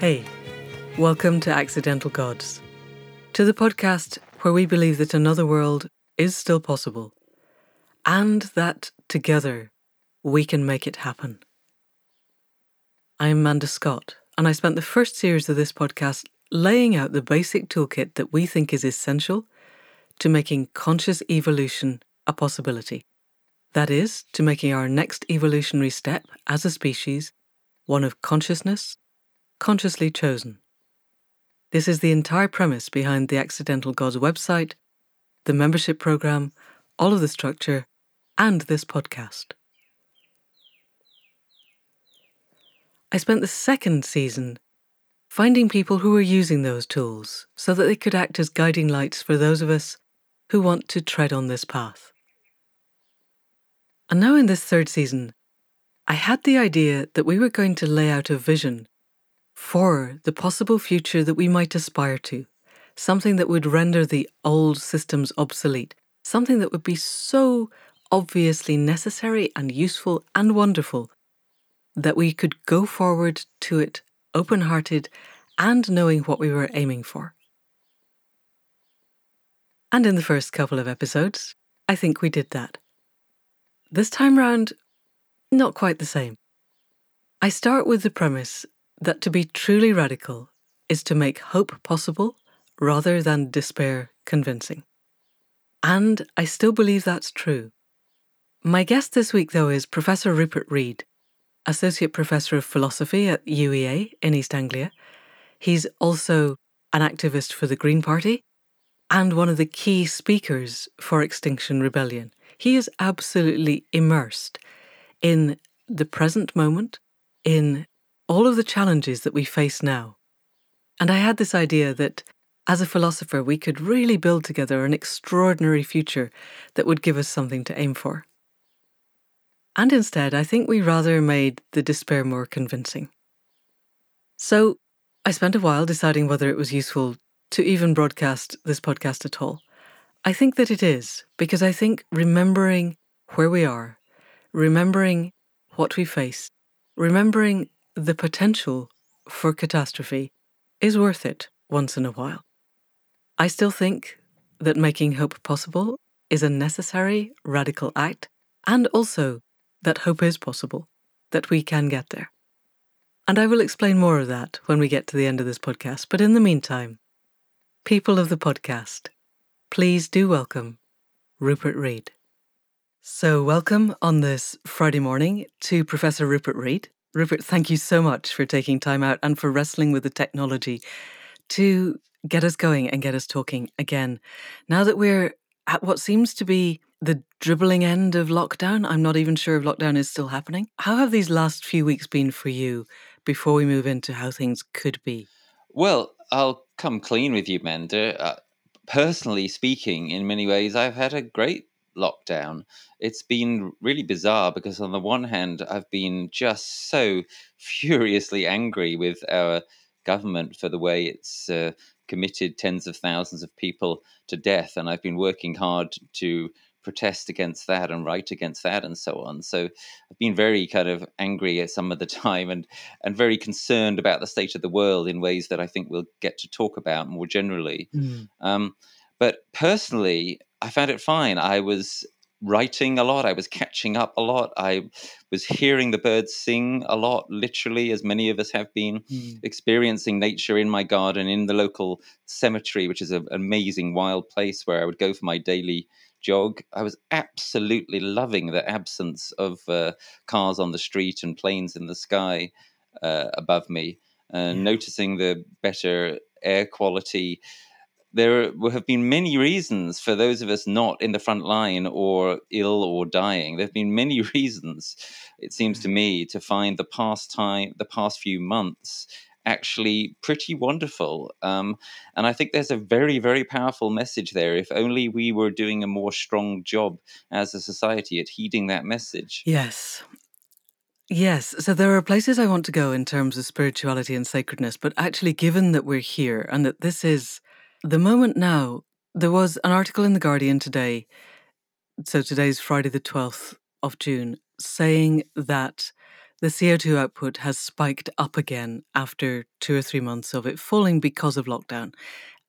Hey, welcome to Accidental Gods, to the podcast where we believe that another world is still possible and that together we can make it happen. I'm Manda Scott, and I spent the first series of this podcast laying out the basic toolkit that we think is essential to making conscious evolution a possibility. That is, to making our next evolutionary step as a species one of consciousness, consciously chosen. This is the entire premise behind the Accidental Gods website, the membership program, all of the structure, and this podcast. I spent the second season finding people who were using those tools so that they could act as guiding lights for those of us who want to tread on this path. And now, in this third season, I had the idea that we were going to lay out a vision for the possible future that we might aspire to, something that would render the old systems obsolete, something that would be so obviously necessary and useful and wonderful that we could go forward to it open hearted and knowing what we were aiming for. And in the first couple of episodes, I think we did that. This time round, not quite the same. I start with the premise that to be truly radical is to make hope possible rather than despair convincing. And I still believe that's true. My guest this week, though, is Professor Rupert Read, Associate Professor of Philosophy at UEA in East Anglia. He's also an activist for the Green Party and one of the key speakers for Extinction Rebellion. He is absolutely immersed in the present moment, in all of the challenges that we face now. And I had this idea that as a philosopher, we could really build together an extraordinary future that would give us something to aim for. And instead, I think we rather made the despair more convincing. So I spent a while deciding whether it was useful to even broadcast this podcast at all. I think that it is, because I think remembering where we are, remembering what we face, remembering the potential for catastrophe is worth it once in a while. I still think that making hope possible is a necessary radical act, and also that hope is possible, that we can get there. And I will explain more of that when we get to the end of this podcast. But in the meantime, people of the podcast, please do welcome Rupert Read. So, welcome on this Friday morning to Professor Rupert Read. Rupert, thank you so much for taking time out and for wrestling with the technology to get us going and get us talking again. Now that we're at what seems to be the dribbling end of lockdown, I'm not even sure if lockdown is still happening. How have these last few weeks been for you before we move into how things could be? Well, I'll come clean with you, Manda. Uh, personally speaking, in many ways, I've had a great lockdown. It's been really bizarre because, on the one hand, I've been just so furiously angry with our government for the way it's uh, committed tens of thousands of people to death. And I've been working hard to protest against that and write against that and so on. So I've been very kind of angry at some of the time and and very concerned about the state of the world in ways that I think we'll get to talk about more generally. Mm. Um, but personally, I found it fine. I was writing a lot. I was catching up a lot. I was hearing the birds sing a lot, literally, as many of us have been, mm. experiencing nature in my garden, in the local cemetery, which is an amazing wild place where I would go for my daily jog. I was absolutely loving the absence of uh, cars on the street and planes in the sky uh, above me, and yeah. noticing the better air quality. There have been many reasons for those of us not in the front line or ill or dying. There have been many reasons, it seems to me, to find the past time, the past few months actually pretty wonderful. Um, and I think there's a very, very powerful message there. If only we were doing a more strong job as a society at heeding that message. Yes. Yes, so there are places I want to go in terms of spirituality and sacredness, but actually, given that we're here and that this is the moment now, there was an article in The Guardian today. So today's Friday, the 12th of June, saying that the CO2 output has spiked up again after two or three months of it falling because of lockdown.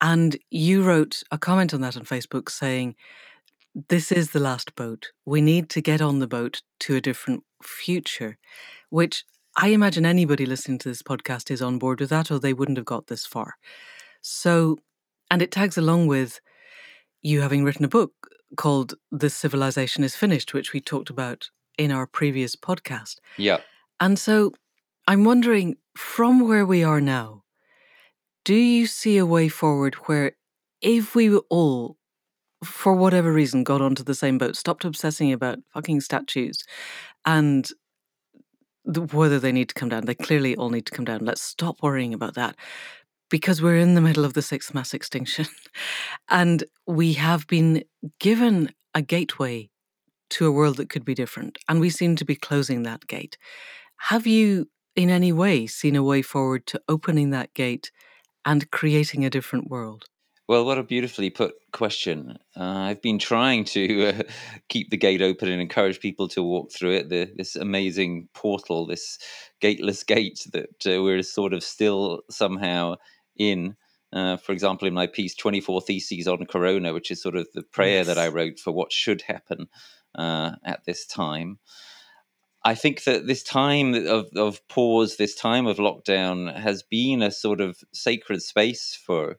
And you wrote a comment on that on Facebook saying, This is the last boat. We need to get on the boat to a different future, which I imagine anybody listening to this podcast is on board with that, or they wouldn't have got this far. So, and it tags along with you having written a book called This Civilization is Finished, which we talked about in our previous podcast. Yeah. And so I'm wondering from where we are now, do you see a way forward where if we all, for whatever reason, got onto the same boat, stopped obsessing about fucking statues and the, whether they need to come down, they clearly all need to come down. Let's stop worrying about that because we're in the middle of the sixth mass extinction and we have been given a gateway to a world that could be different. And we seem to be closing that gate. Have you, in any way, seen a way forward to opening that gate and creating a different world? Well, what a beautifully put question. Uh, I've been trying to uh, keep the gate open and encourage people to walk through it. The, this amazing portal, this gateless gate that uh, we're sort of still somehow in. Uh, for example, in my piece, 24 Theses on Corona, which is sort of the prayer yes. that I wrote for what should happen uh, at this time. I think that this time of, of pause, this time of lockdown, has been a sort of sacred space for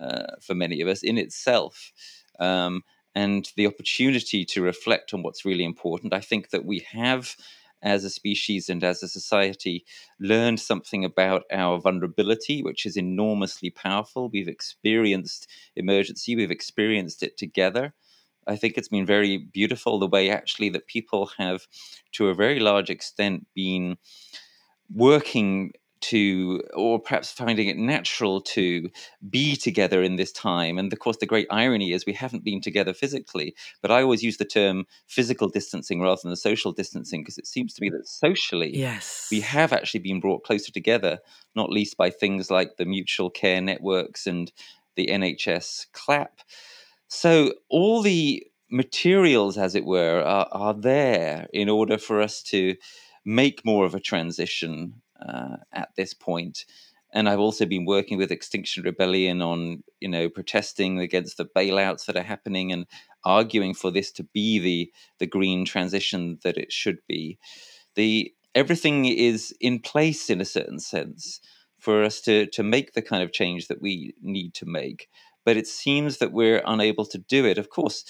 uh, for many of us in itself, um, and the opportunity to reflect on what's really important. I think that we have, as a species and as a society, learned something about our vulnerability, which is enormously powerful. We've experienced emergency, we've experienced it together. I think it's been very beautiful the way actually that people have, to a very large extent, been working to, or perhaps finding it natural to be together in this time. And of course, the great irony is we haven't been together physically. But I always use the term physical distancing rather than the social distancing because it seems to me mm. that socially, yes, we have actually been brought closer together, not least by things like the mutual care networks and the NHS CLAP. So all the materials, as it were, are, are there in order for us to make more of a transition uh, at this point. And I've also been working with Extinction Rebellion on, you know, protesting against the bailouts that are happening and arguing for this to be the the green transition that it should be. The everything is in place in a certain sense for us to to make the kind of change that we need to make but it seems that we're unable to do it. Of course,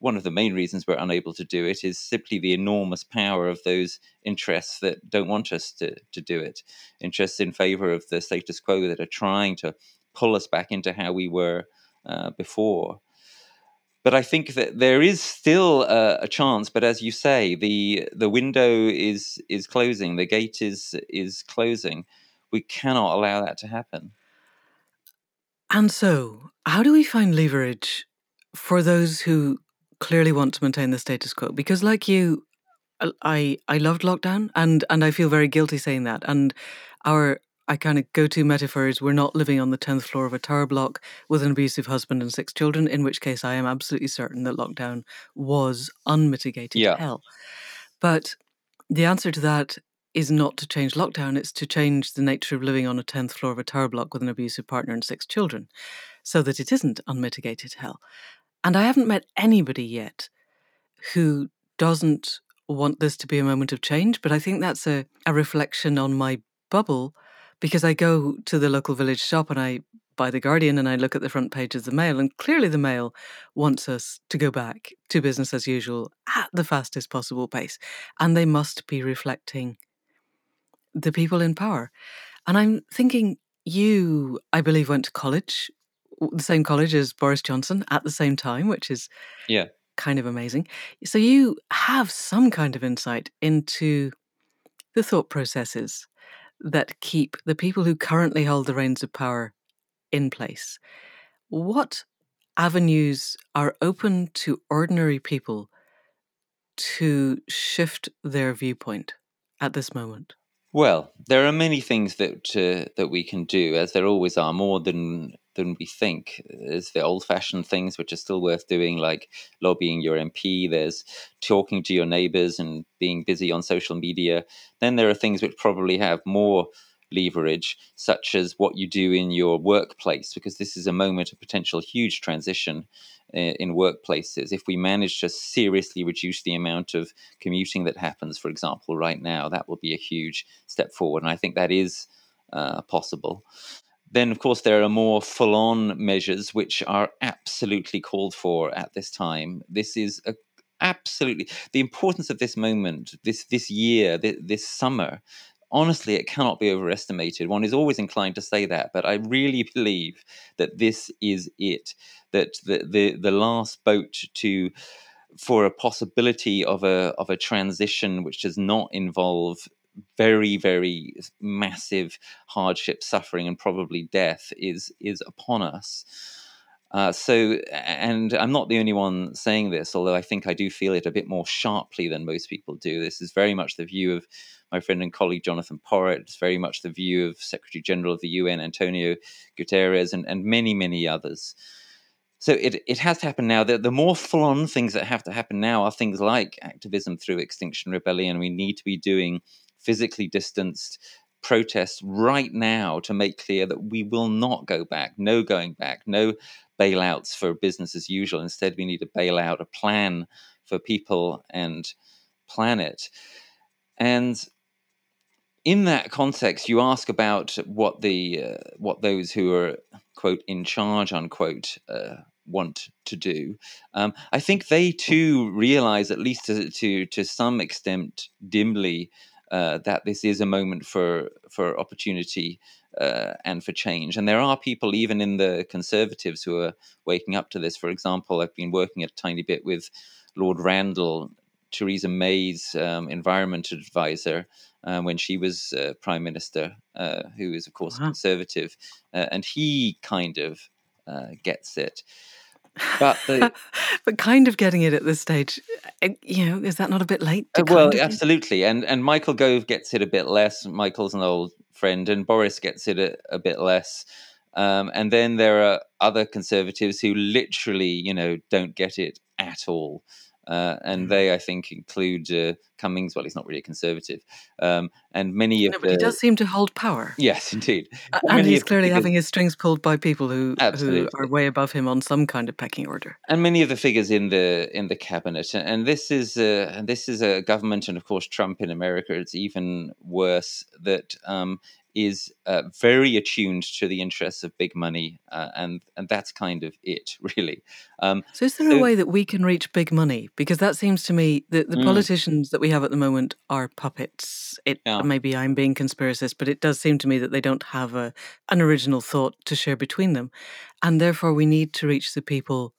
one of the main reasons we're unable to do it is simply the enormous power of those interests that don't want us to, to do it, interests in favor of the status quo that are trying to pull us back into how we were uh, before. But I think that there is still a, a, chance. But as you say, the the window is is closing. The gate is is closing. We cannot allow that to happen. And so, how do we find leverage for those who clearly want to maintain the status quo? Because, like you, I I loved lockdown, and and I feel very guilty saying that. And our I kind of go to metaphor is we're not living on the tenth floor of a tower block with an abusive husband and six children. In which case, I am absolutely certain that lockdown was unmitigated yeah. hell. But the answer to that is not to change lockdown, it's to change the nature of living on a 10th floor of a tower block with an abusive partner and six children so that it isn't unmitigated hell. And I haven't met anybody yet who doesn't want this to be a moment of change, but I think that's a, a reflection on my bubble because I go to the local village shop and I buy the Guardian and I look at the front page of the Mail, and clearly the Mail wants us to go back to business as usual at the fastest possible pace. And they must be reflecting the people in power. And I'm thinking, you, I believe, went to college, the same college as Boris Johnson at the same time, which is yeah kind of amazing. So you have some kind of insight into the thought processes that keep the people who currently hold the reins of power in place. What avenues are open to ordinary people to shift their viewpoint at this moment? Well, there are many things that uh, that we can do, as there always are, more than than we think. There's the old fashioned things which are still worth doing, like lobbying your MP, there's talking to your neighbors and being busy on social media. Then there are things which probably have more leverage, such as what you do in your workplace, because this is a moment of potential huge transition in, in workplaces. If we manage to seriously reduce the amount of commuting that happens, for example, right now, that will be a huge step forward. And I think that is uh, possible. Then, of course, there are more full on measures which are absolutely called for at this time. This is a, absolutely the importance of this moment, this, this year, this, this summer. Honestly, it cannot be overestimated. One is always inclined to say that, but I really believe that this is it. That the the, the last boat to for a possibility of a of a transition which does not involve very very massive hardship suffering and probably death is is upon us uh, so and i'm not the only one saying this although i think i do feel it a bit more sharply than most people do this is very much the view of my friend and colleague jonathan porritt it's very much the view of secretary general of the un antonio guterres and, and many many others so it, it has to happen now. The, the more full on things that have to happen now are things like activism through Extinction Rebellion. We need to be doing physically distanced protests right now to make clear that we will not go back, no going back, no bailouts for business as usual. Instead, we need a bailout, a plan for people and planet. And in that context, you ask about what the uh, what those who are quote in charge unquote uh, want to do. Um, I think they too realize, at least to to, to some extent, dimly, uh, that this is a moment for for opportunity uh, and for change. And there are people, even in the Conservatives, who are waking up to this. For example, I've been working a tiny bit with Lord Randall, Theresa May's um, environment advisor. Uh, when she was uh, prime minister, uh, who is of course wow. conservative, uh, and he kind of gets it. But the, but kind of getting it at this stage, eh, you know, is that not a bit late? Uh, well, absolutely, and and Michael Gove gets it a bit less. Michael's an old friend, and Boris gets it a, a bit less. Um, and then there are other conservatives who literally, you know, don't get it at all. Uh, and mm. they, I think, include uh, Cummings. Well, he's not really a conservative, um, and many of no, but the, he does seem to hold power. Yes, indeed, uh, and he's clearly figures, having his strings pulled by people who who are way above him on some kind of pecking order. And many of the figures in the in the cabinet, and this is and this is a government, and of course Trump in America. It's even worse that um, is uh, very attuned to the interests of big money, uh, and and that's kind of it, really. Um, so, is there so, a way that we can reach big money? Because that seems to me that the mm. politicians that we have at the moment are puppets. It yeah. maybe I'm being conspiracist, but it does seem to me that they don't have a an original thought to share between them, and therefore we need to reach the people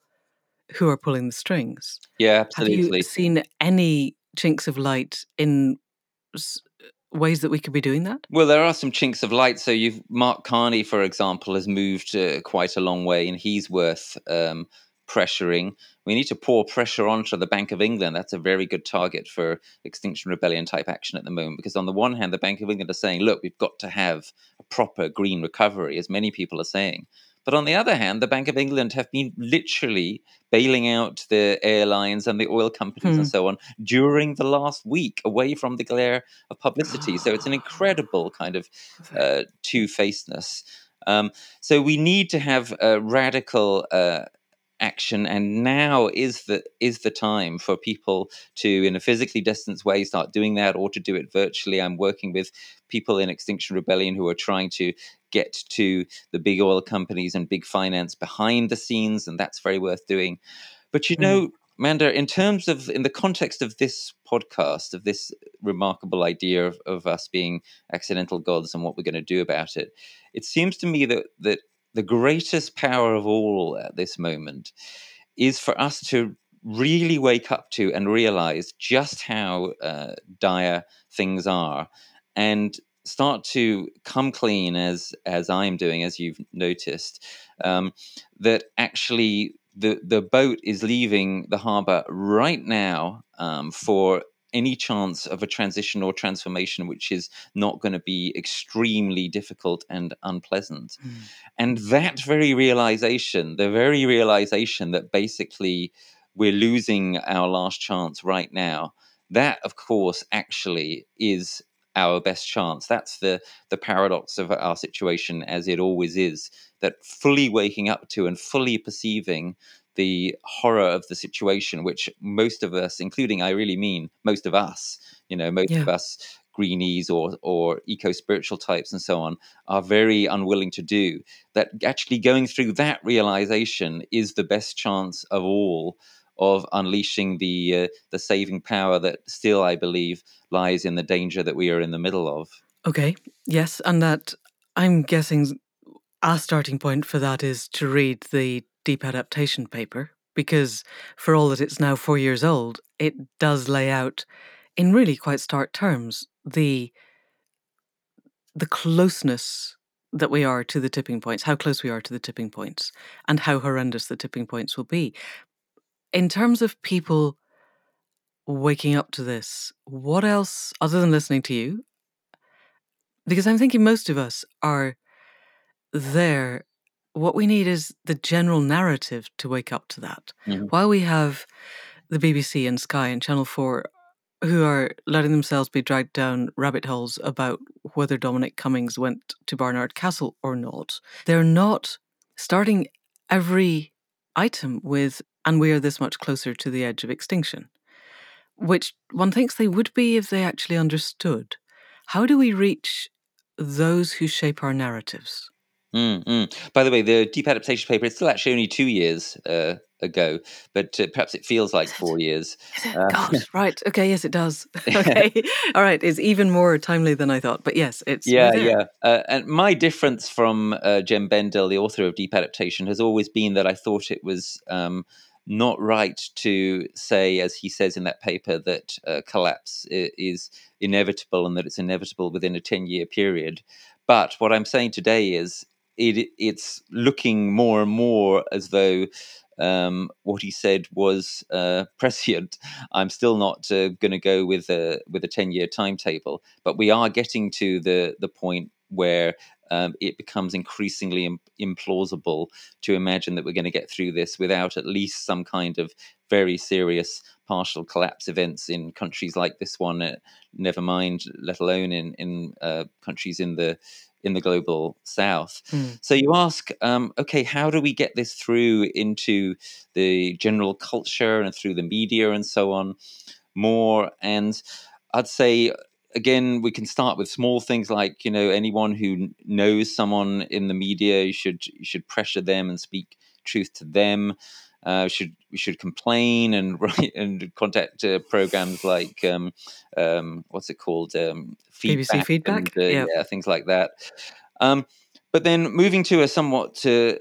who are pulling the strings. Yeah, absolutely. Have you seen any chinks of light in ways that we could be doing that? Well, there are some chinks of light. So you've Mark Carney, for example, has moved uh, quite a long way, and he's worth um, pressuring. We need to pour pressure onto the Bank of England. That's a very good target for Extinction Rebellion type action at the moment, because on the one hand, the Bank of England are saying, "Look, we've got to have a proper green recovery," as many people are saying. But on the other hand, the Bank of England have been literally bailing out the airlines and the oil companies hmm. and so on during the last week away from the glare of publicity. so it's an incredible kind of uh, two facedness. Um, so we need to have a radical uh, action and now is the is the time for people to in a physically distanced way start doing that or to do it virtually i'm working with people in extinction rebellion who are trying to get to the big oil companies and big finance behind the scenes and that's very worth doing but you hmm. know mm. Manda, in terms of in the context of this podcast, of this remarkable idea of, of us being accidental gods and what we're going to do about it, it seems to me that that the greatest power of all at this moment is for us to really wake up to and realize just how uh, dire things are and start to come clean as as I'm doing as you've noticed um, that actually the the boat is leaving the harbor right now um, for any chance of a transition or transformation which is not going to be extremely difficult and unpleasant. Mm. And that very realization, the very realization that basically we're losing our last chance right now, that, of course, actually is our best chance. That's the the paradox of our situation, as it always is. That fully waking up to and fully perceiving the horror of the situation, which most of us, including I really mean most of us, you know, most yeah. of us greenies or or eco spiritual types and so on are very unwilling to do. That actually going through that realization is the best chance of all of unleashing the uh, the saving power that still I believe lies in the danger that we are in the middle of. Okay. Yes, and that I'm guessing our starting point for that is to read the deep adaptation paper because for all that it's now 4 years old, it does lay out in really quite stark terms the the closeness that we are to the tipping points, how close we are to the tipping points, and how horrendous the tipping points will be in terms of people waking up to this, what else, other than listening to you? Because I'm thinking most of us are there. What we need is the general narrative to wake up to that. Mm-hmm. While we have the BBC and Sky and Channel 4 who are letting themselves be dragged down rabbit holes about whether Dominic Cummings went to Barnard Castle or not, they're not starting every item with and we are this much closer to the edge of extinction, which one thinks they would be if they actually understood. How do we reach those who shape our narratives? Mm, mm. By the way, the deep adaptation paper is still actually only two years uh, ago, but uh, perhaps it feels like four years. Uh, God, right. Okay, yes, it does. okay. All right. It's even more timely than I thought, but yes, it's. Yeah, yeah. Uh, and my difference from uh, Jem Bendell, the author of Deep Adaptation, has always been that I thought it was. Um, not right to say, as he says in that paper, that uh, collapse is inevitable and that it's inevitable within a 10 year period. But what I'm saying today is it, it's looking more and more as though um, what he said was uh, prescient. I'm still not uh, going to go with a with a ten year timetable, but we are getting to the the point where um, it becomes increasingly Im- implausible to imagine that we're going to get through this without at least some kind of very serious partial collapse events in countries like this one. Uh, never mind, let alone in in uh, countries in the in the global south. Mm. So you ask, um, okay, how do we get this through into the general culture and through the media and so on more? And I'd say again, we can start with small things like you know anyone who knows someone in the media, you should should pressure them and speak truth to them. Uh, should should complain and write and contact uh, programs like um, um, what's it called um, feedback BBC feedback, and, uh, yep. yeah, things like that. Um, but then moving to a somewhat uh,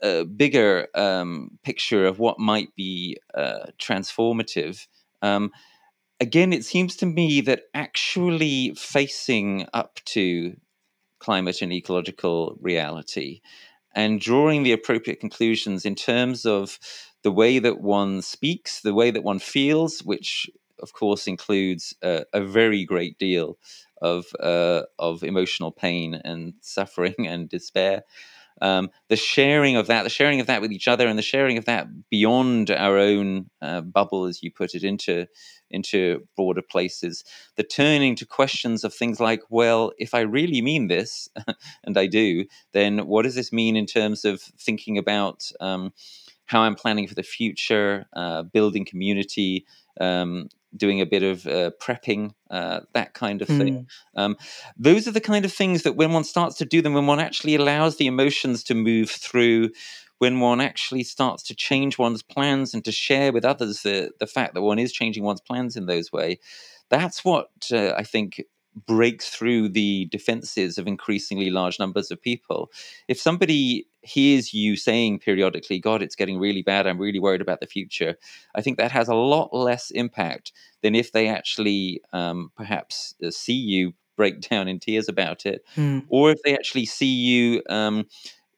a bigger um, picture of what might be uh, transformative. Um, again, it seems to me that actually facing up to climate and ecological reality and drawing the appropriate conclusions in terms of the way that one speaks, the way that one feels, which of course includes uh, a very great deal of uh, of emotional pain and suffering and despair, um, the sharing of that, the sharing of that with each other, and the sharing of that beyond our own uh, bubble, as you put it, into into broader places. The turning to questions of things like, well, if I really mean this, and I do, then what does this mean in terms of thinking about um, how I'm planning for the future, uh, building community, um, doing a bit of uh, prepping, uh, that kind of thing. Mm. Um, those are the kind of things that when one starts to do them, when one actually allows the emotions to move through, when one actually starts to change one's plans and to share with others the, the fact that one is changing one's plans in those way, that's what uh, I think breaks through the defenses of increasingly large numbers of people. If somebody hears you saying periodically, God, it's getting really bad, I'm really worried about the future, I think that has a lot less impact than if they actually um, perhaps uh, see you break down in tears about it, mm. or if they actually see you. Um,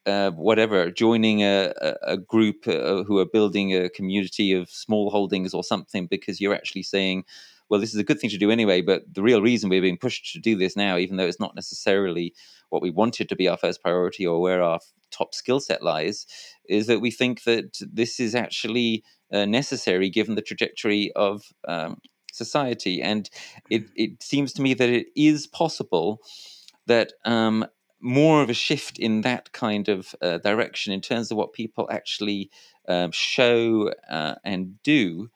uh, whatever, joining a, a, group uh, who are building a community of small holdings or something, because you're actually saying, well, this is a good thing to do anyway, but the real reason we're being pushed to do this now, even though it's not necessarily what we wanted to be our first priority or where our top skill set lies, is that we think that this is actually uh, necessary given the trajectory of um, society. And it, it seems to me that it is possible that um, more of a shift in that kind of uh, direction in terms of what people actually um, show uh, and do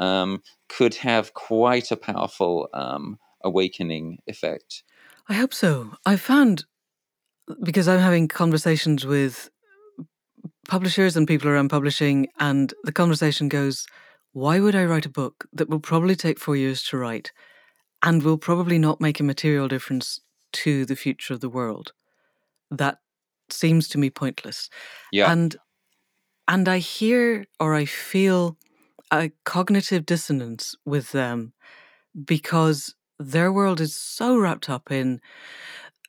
um, could have quite a powerful um, awakening effect. I hope so. I found because I'm having conversations with publishers and people around publishing, and the conversation goes, Why would I write a book that will probably take four years to write and will probably not make a material difference to the future of the world? That seems to me pointless. Yeah. And and I hear or I feel a cognitive dissonance with them because their world is so wrapped up in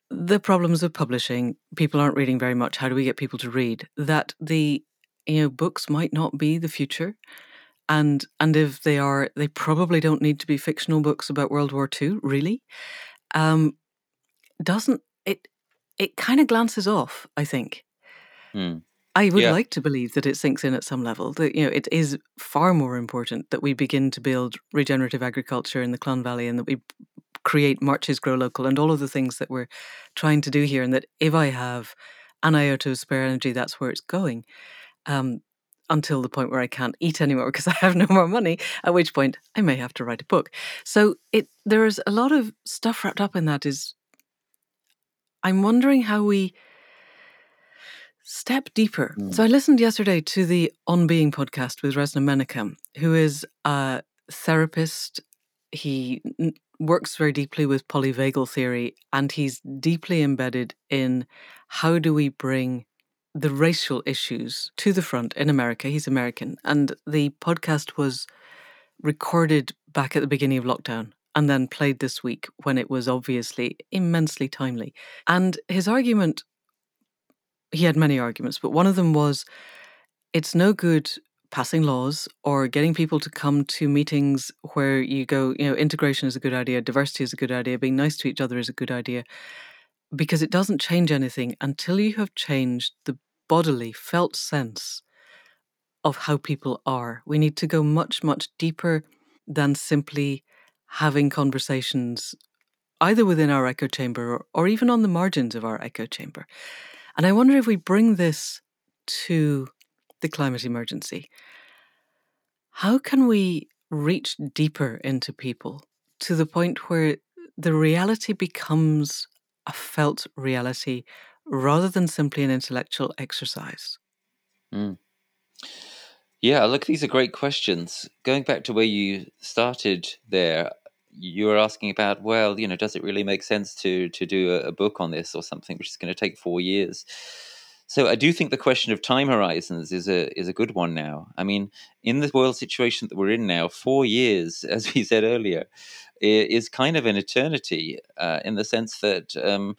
the problems of publishing. People aren't reading very much. How do we get people to read? That the you know books might not be the future, and and if they are, they probably don't need to be fictional books about World War II. Really, um, doesn't it? It kind of glances off. I think. Hmm. I would Yeah. like to believe that it sinks in at some level. That you know, it is far more important that we begin to build regenerative agriculture in the Clun Valley, and that we create marches grow local, and all of the things that we're trying to do here. And that if I have an iota of spare energy, that's where it's going. Um, until the point where I can't eat anymore because I have no more money. At which point I may have to write a book. So it there is a lot of stuff wrapped up in that. Is I'm wondering how we step deeper. Mm. So I listened yesterday to the On Being podcast with Resmaa Menakem, who is a therapist. He n- works very deeply with polyvagal theory, and he's deeply embedded in how do we bring the racial issues to the front in America. He's American, and the podcast was recorded back at the beginning of lockdown and then played this week when it was obviously immensely timely. And his argument he had many arguments, but one of them was it's no good passing laws or getting people to come to meetings where you go, you know, integration is a good idea, diversity is a good idea, being nice to each other is a good idea, because it doesn't change anything until you have changed the bodily, felt sense of how people are. We need to go much, much deeper than simply having conversations either within our echo chamber or, or even on the margins of our echo chamber. And I wonder if we bring this to the climate emergency, how can we reach deeper into people to the point where the reality becomes a felt reality rather than simply an intellectual exercise? Mm. Yeah, look, these are great questions. Going back to where you started there, you were asking about, well, you know, does it really make sense to to do a, a book on this or something which is going to take four years? So I do think the question of time horizons is a is a good one now. I mean, in the world situation that we're in now, four years, as we said earlier, is kind of an eternity uh, in the sense that um,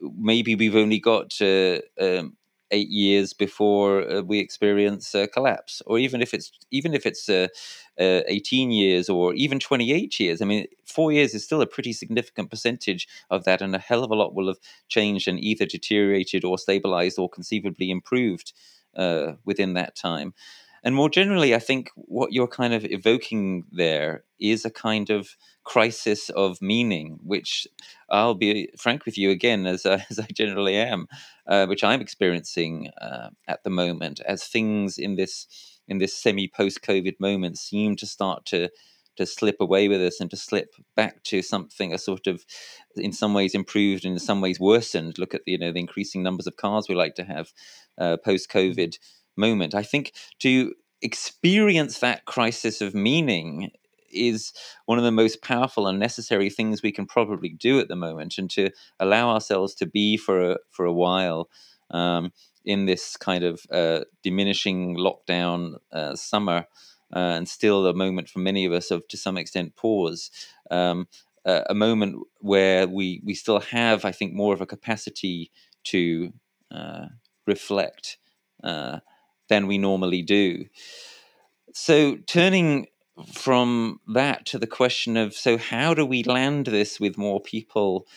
maybe we've only got uh, um, eight years before uh, we experience uh, collapse, or even if it's even if it's uh, uh, eighteen years or even twenty eight years. I mean, four years is still a pretty significant percentage of that, and a hell of a lot will have changed and either deteriorated or stabilized or conceivably improved uh, within that time. And more generally, I think what you're kind of evoking there is a kind of crisis of meaning, which I'll be frank with you again, as, uh, as I generally am, uh, which I'm experiencing uh, at the moment, as things in this in this semi post COVID moment seem to start to to slip away with us and to slip back to something a sort of in some ways improved and in some ways worsened. Look at the, you know the increasing numbers of cars we like to have uh, post covid moment. I think to experience that crisis of meaning is one of the most powerful and necessary things we can probably do at the moment and to allow ourselves to be for a, for a while. Um, in this kind of uh, diminishing lockdown uh, summer uh, and still a moment for many of us of to some extent pause um, a moment where we we still have i think more of a capacity to uh, reflect uh, than we normally do. So turning from that to the question of so how do we land this with more people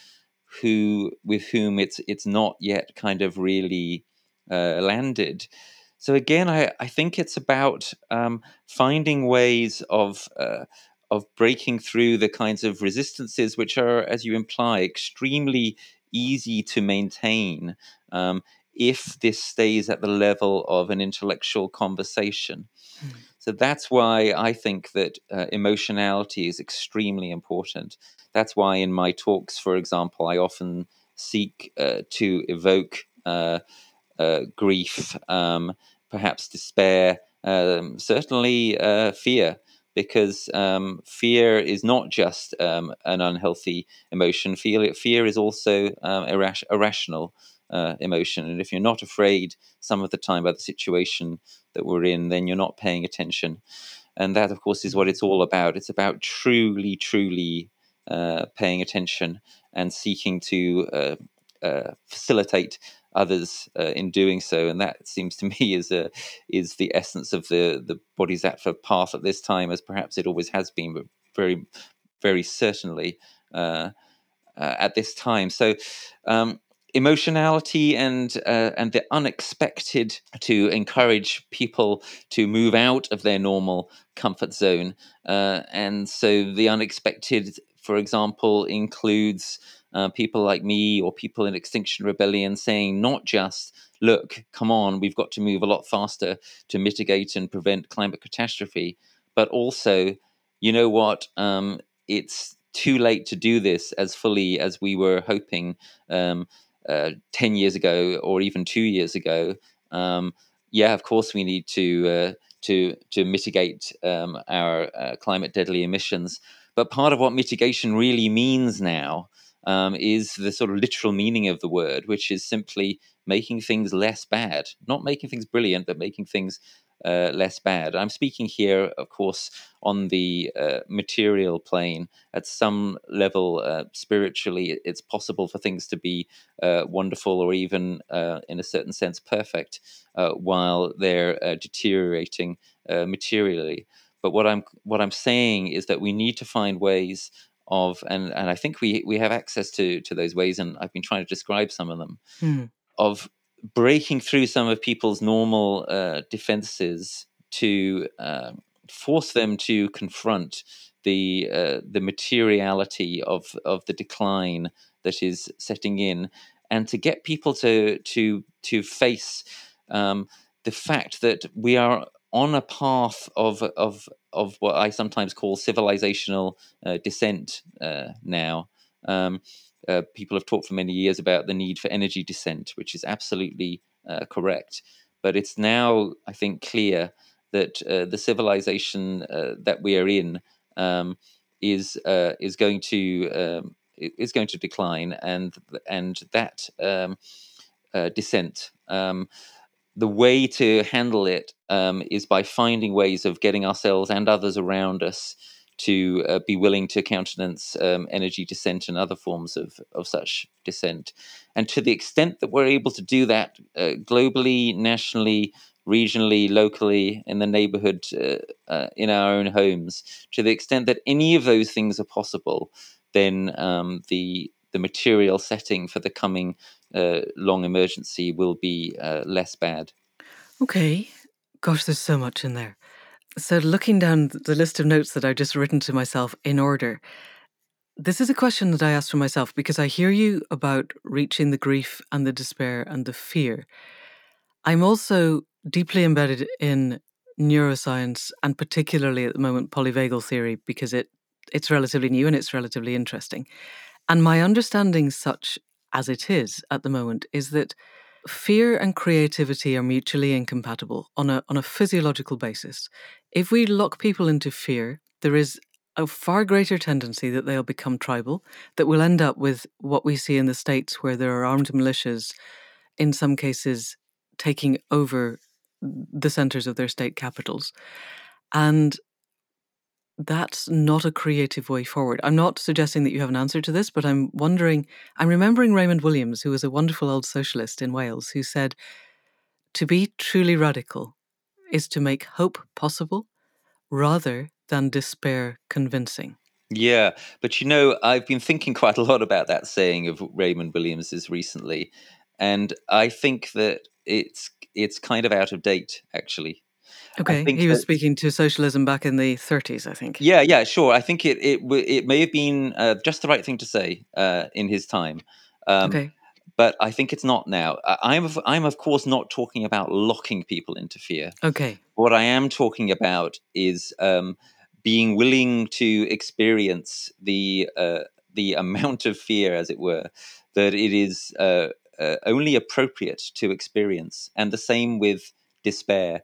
who with whom it's it's not yet kind of really uh, landed. So again, I, I think it's about um, finding ways of uh, of breaking through the kinds of resistances which are, as you imply, extremely easy to maintain um, if this stays at the level of an intellectual conversation. Mm. So that's why I think that uh, emotionality is extremely important. That's why in my talks, for example, I often seek uh, to evoke uh, uh grief, um, perhaps despair, um, certainly uh, fear because um, fear is not just um, an unhealthy emotion. Fear, fear is also um, irras- irrational uh, emotion. And if you're not afraid some of the time by the situation that we're in, then you're not paying attention. And that, of course, is what it's all about. It's about truly, truly uh, paying attention and seeking to uh, uh facilitate others uh, in doing so, and that seems to me is a is the essence of the the Bodhisattva path at this time, as perhaps it always has been, but very very certainly uh, uh, at this time. So. Um, emotionality and uh, and the unexpected to encourage people to move out of their normal comfort zone uh, and so the unexpected for example includes uh, people like me or people in Extinction Rebellion saying not just, look, come on, we've got to move a lot faster to mitigate and prevent climate catastrophe, but also, you know what, um, it's too late to do this as fully as we were hoping um, uh, 10 years ago or even two years ago. Um, yeah, of course, we need to. Uh, to, to mitigate um, our uh, climate deadly emissions. But part of what mitigation really means now um, is the sort of literal meaning of the word, which is simply making things less bad, not making things brilliant, but making things uh, less bad. I'm speaking here, of course, on the uh, material plane. At some level, uh, spiritually, it's possible for things to be uh, wonderful or even, uh, in a certain sense, perfect uh, while they're deteriorating materially. But what I'm what I'm saying is that we need to find ways of and and I think we we have access to to those ways, and I've been trying to describe some of them mm. of breaking through some of people's normal uh, defenses to uh, force them to confront the uh, the materiality of of the decline that is setting in, and to get people to to to face um, the fact that we are on a path of of of what I sometimes call civilizational uh, descent uh, now. Um, uh, people have talked for many years about the need for energy descent, which is absolutely uh, correct. But it's now, I think, clear that uh, the civilization uh, that we are in um, is is going to um, is going to decline, and and that descent um, the way to handle it um, is by finding ways of getting ourselves and others around us to uh, be willing to countenance um, energy descent and other forms of, of such descent. And to the extent that we're able to do that uh, globally, nationally, regionally, locally, in the neighborhood, uh, uh in our own homes, to the extent that any of those things are possible, then um, the the material setting for the coming uh, long emergency will be uh, less bad. Okay. Gosh, there's so much in there. So, looking down the list of notes that I've just written to myself in order, this is a question that I asked for myself because I hear you about reaching the grief and the despair and the fear. I'm also deeply embedded in neuroscience and particularly at the moment polyvagal theory because it it's relatively new and it's relatively interesting. And my understanding, such as it is at the moment, is that fear and creativity are mutually incompatible on a, on a physiological basis. If we lock people into fear, there is a far greater tendency that they'll become tribal, that we'll end up with what we see in the States where there are armed militias, in some cases taking over the centers of their state capitals. And that's not a creative way forward. I'm not suggesting that you have an answer to this, but I'm wondering. I'm remembering Raymond Williams, who was a wonderful old socialist in Wales, who said, To be truly radical is to make hope possible rather than despair convincing. Yeah, but you know, I've been thinking quite a lot about that saying of Raymond Williams's recently, and I think that it's it's kind of out of date actually. Okay, he was that, speaking to socialism back in the 30s, I think. Yeah, yeah, sure. I think it it it may have been uh, just the right thing to say uh, in his time. Um, okay. But I think it's not now. I'm of, I'm of course not talking about locking people into fear. Okay. What I am talking about is um, being willing to experience the uh, the amount of fear, as it were, that it is uh, uh, only appropriate to experience, and the same with despair.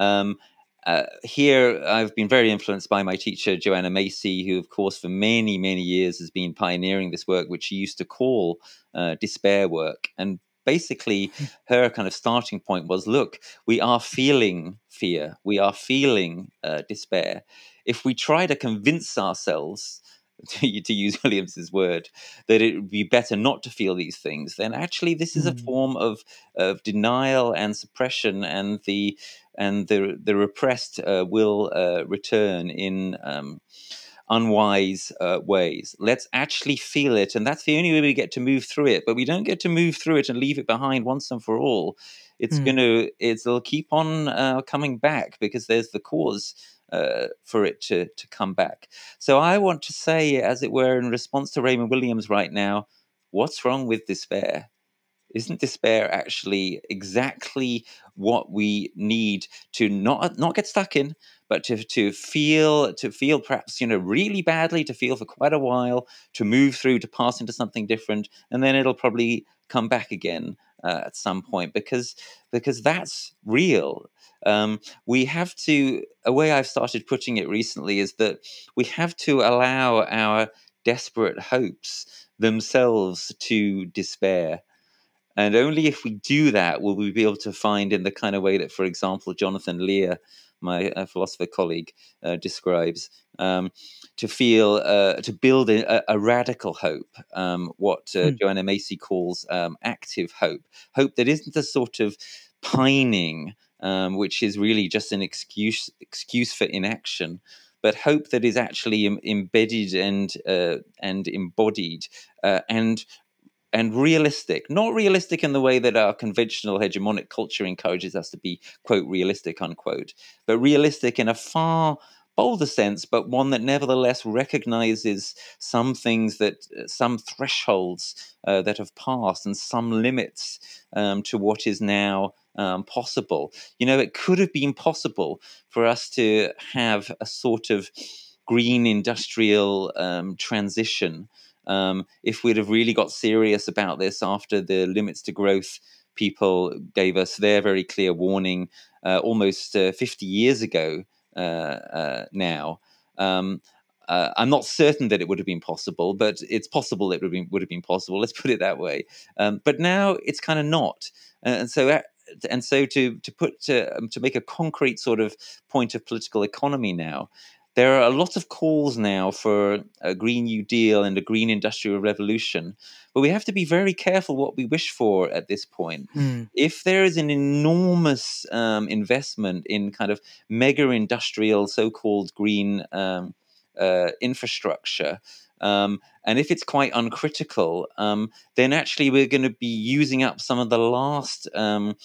Um, uh, here, I've been very influenced by my teacher, Joanna Macy, who, of course, for many, many years has been pioneering this work, which she used to call uh, despair work. And basically, hmm. her kind of starting point was look, we are feeling fear, we are feeling uh, despair. If we try to convince ourselves to, to use Williams's word, that it would be better not to feel these things, then actually this is a mm. form of of denial and suppression, and the and the the repressed uh, will uh, return in. Um, unwise uh, ways. Let's actually feel it, and that's the only way we get to move through it. But we don't get to move through it and leave it behind once and for all. It's mm. going to, it'll keep on uh, coming back because there's the cause uh, for it to, to come back. So I want to say, as it were, in response to Raymond Williams right now, what's wrong with despair? Isn't despair actually exactly what we need to not not get stuck in, but to to feel to feel perhaps you know really badly, to feel for quite a while, to move through, to pass into something different, and then it'll probably come back again uh, at some point because because that's real. Um, we have to, a way I've started putting it recently is that we have to allow our desperate hopes themselves to despair. And only if we do that will we be able to find, in the kind of way that, for example, Jonathan Lear, my uh, philosopher colleague, uh, describes, um, to feel, uh, to build a, a radical hope, um, what uh, hmm. Joanna Macy calls um, active hope, hope that isn't a sort of pining um, which is really just an excuse excuse for inaction, but hope that is actually Im- embedded and uh, and embodied uh, and and realistic. Not realistic in the way that our conventional hegemonic culture encourages us to be quote realistic unquote, but realistic in a far bolder sense, but one that nevertheless recognizes some things that, uh, some thresholds uh, that have passed and some limits um, to what is now um, possible. You know, it could have been possible for us to have a sort of green industrial um, transition um, if we'd have really got serious about this after the limits to growth people gave us their very clear warning uh, almost uh, 50 years ago uh, uh now. Um, uh, I'm not certain that it would have been possible, but it's possible it would have been, would have been possible. Let's put it that way. Um, but now it's kind of not. and so and so to to put to, um, to make a concrete sort of point of political economy now there are a lot of calls now for a green new deal and a green industrial revolution but we have to be very careful what we wish for at this point mm. if there is an enormous um, investment in kind of mega industrial so-called green um, uh, infrastructure um, and if it's quite uncritical, um, then actually we're going to be using up some of the last um,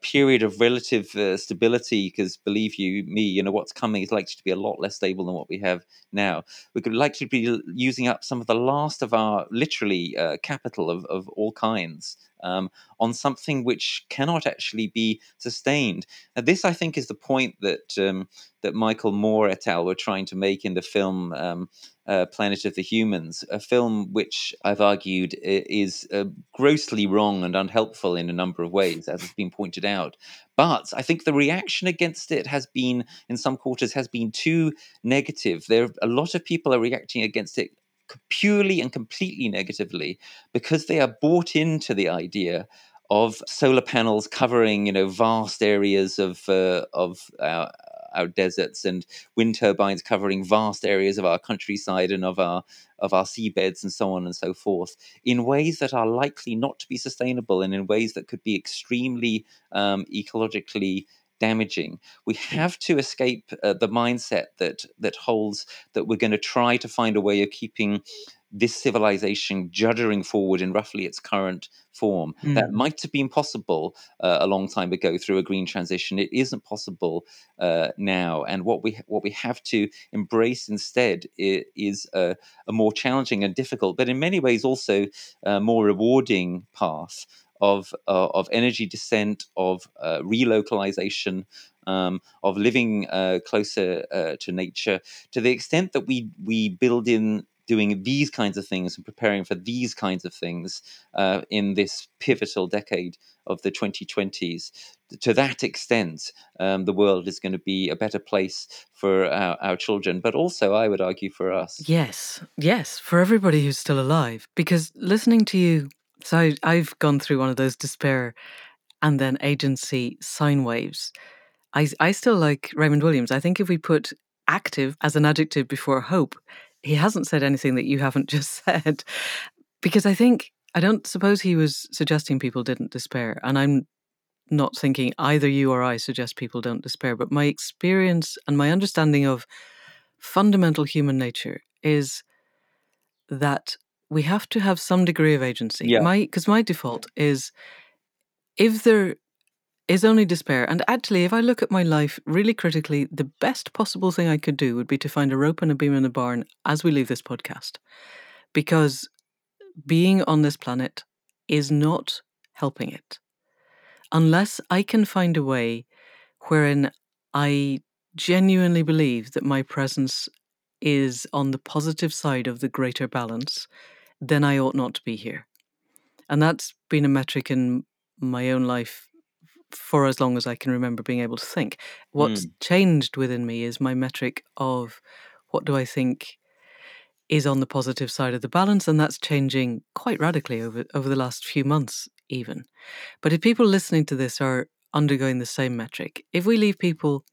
period of relative uh, stability. Because believe you me, you know what's coming is likely to be a lot less stable than what we have now. we could likely be using up some of the last of our literally uh, capital of, of all kinds um, on something which cannot actually be sustained. Now, this, I think, is the point that um, that Michael Moore et al. were trying to make in the film um, uh, Planet of the Humans, a film which I've argued is uh, grossly wrong and unhelpful in a number of ways, as has been pointed out. But I think the reaction against it has been, in some quarters, has been too negative. There, a lot of people are reacting against it purely and completely negatively because they are bought into the idea of solar panels covering you know vast areas of uh, of our, our deserts and wind turbines covering vast areas of our countryside and of our of our seabeds and so on and so forth in ways that are likely not to be sustainable and in ways that could be extremely um, ecologically damaging. We have to escape uh, the mindset that that holds that we're going to try to find a way of keeping this civilization juddering forward in roughly its current form. Mm. That might have been possible uh, a long time ago through a green transition. It isn't possible uh, now, and what we what we have to embrace instead is, is a, a, more challenging and difficult, but in many ways also uh, more rewarding path of uh, of energy descent, of uh, relocalization, um, of living uh, closer uh, to nature. To the extent that we we build in doing these kinds of things and preparing for these kinds of things uh, in this pivotal decade of the 2020s. To that extent, um, the world is going to be a better place for our, our, children, but also, I would argue, for us. Yes, yes, for everybody who's still alive. Because listening to you, so I, I've gone through one of those despair and then agency sine waves. I, I still like Raymond Williams. I think if we put active as an adjective before hope, he hasn't said anything that you haven't just said. Because I think, I don't suppose he was suggesting people didn't despair. And I'm not thinking either you or I suggest people don't despair. But my experience and my understanding of fundamental human nature is that we have to have some degree of agency. Yeah. My because my default is if there is only despair. And actually, if I look at my life really critically, the best possible thing I could do would be to find a rope and a beam in the barn as we leave this podcast. Because being on this planet is not helping it. Unless I can find a way wherein I genuinely believe that my presence is on the positive side of the greater balance, then I ought not to be here. And that's been a metric in my own life for as long as I can remember being able to think. What's mm. changed within me is my metric of what do I think is on the positive side of the balance, and that's changing quite radically over over the last few months, even. But if people listening to this are undergoing the same metric, if we leave people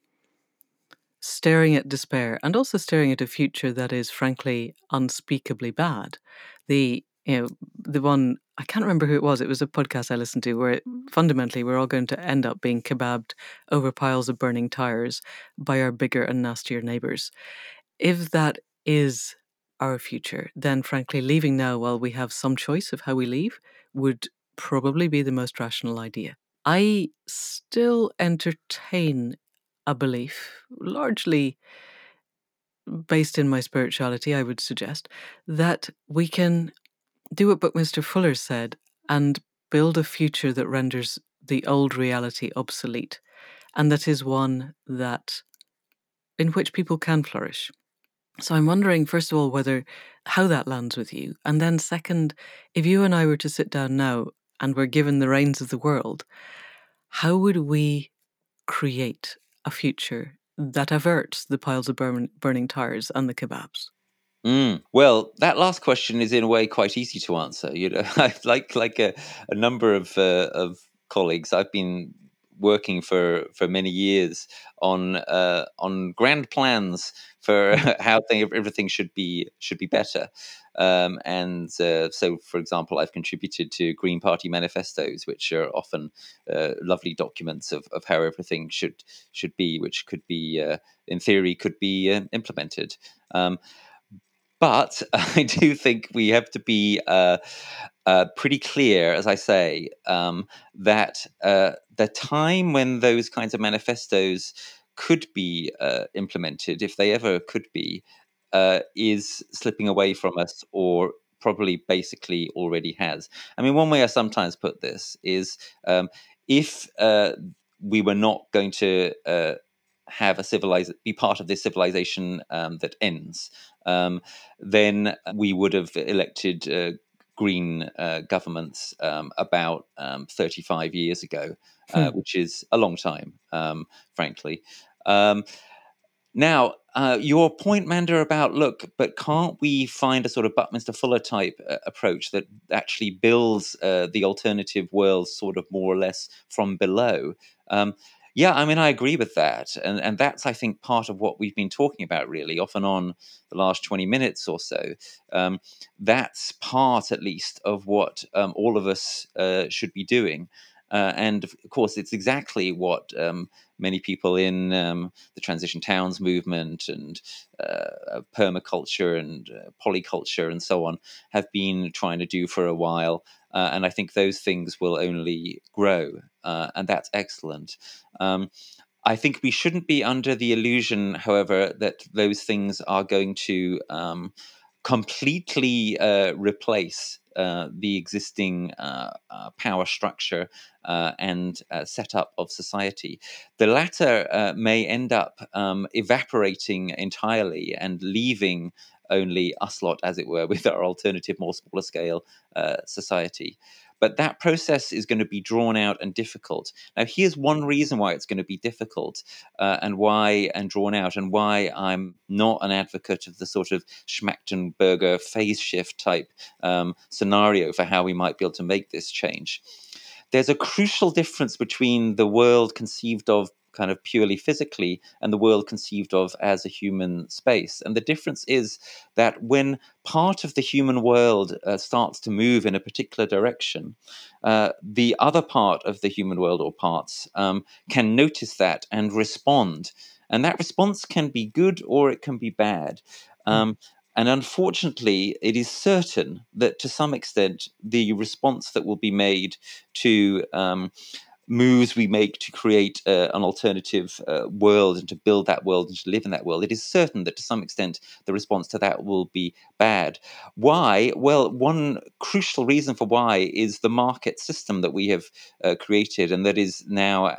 staring at despair and also staring at a future that is frankly unspeakably bad, the you know the one I can't remember who it was. It was a podcast I listened to where it, mm. fundamentally we're all going to end up being kebabbed over piles of burning tires by our bigger and nastier neighbors. If that is our future, then frankly, leaving now while we have some choice of how we leave would probably be the most rational idea. I still entertain a belief, largely based in my spirituality, I would suggest, that we can do what Buckminster Fuller said and build a future that renders the old reality obsolete, and that is one that in which people can flourish. So I'm wondering, first of all, whether how that lands with you, and then second, if you and I were to sit down now and were given the reins of the world, how would we create a future that averts the piles of burn- burning tires and the kebabs? Mm. Well, that last question is in a way quite easy to answer. You know, like like a, a number of uh, of colleagues, I've been working for for many years on uh, on grand plans for mm. how thing, everything should be should be better. Um, and uh, so, for example, I've contributed to Green Party manifestos, which are often uh, lovely documents of, of how everything should should be, which could be, uh, in theory, could be uh, implemented. Um, but I do think we have to be uh, uh, pretty clear, as I say, um, that the time when those kinds of manifestos could be implemented, if they ever could be, uh, is slipping away from us or probably basically already has. I mean, one way I sometimes put this is um, if uh, we were not going to have a civilized be part of this civilization um, that ends, um, then we would have elected uh, green uh, governments um, about um, 35 years ago, uh, hmm. which is a long time, um, frankly. Now, uh, your point, Manda, about look, but can't we find a sort of Buckminster Fuller type uh, approach that actually builds uh, the alternative world sort of more or less from below? Um, yeah, I mean, I agree with that, and and that's I think part of what we've been talking about really off and on the last twenty minutes or so. Um, that's part, at least, of what um, all of us uh, should be doing. Uh, and of course, it's exactly what um, many people in um, the transition towns movement and uh, permaculture and uh, polyculture and so on have been trying to do for a while. Uh, and I think those things will only grow, uh, and that's excellent. Um, I think we shouldn't be under the illusion, however, that those things are going to um, completely uh, replace uh, the existing uh, uh power structure uh, and setup of society. The latter may end up um, evaporating entirely and leaving only us lot, as it were, with our alternative, more smaller scale society. But that process is going to be drawn out and difficult. Now, here's one reason why it's going to be difficult uh, and why, and drawn out, and why I'm not an advocate of the sort of Schmachtenberger phase shift type um, scenario for how we might be able to make this change there's a crucial difference between the world conceived of kind of purely physically and the world conceived of as a human space. And the difference is that when part of the human world uh, starts to move in a particular direction, uh, the other part of the human world or parts um, can notice that and respond. And that response can be good or it can be bad. Hmm. Um, and unfortunately, it is certain that to some extent, the response that will be made to um, moves we make to create uh, an alternative uh, world and to build that world and to live in that world, it is certain that to some extent the response to that will be bad. Why? Well, one crucial reason for why is the market system that we have uh, created and that is now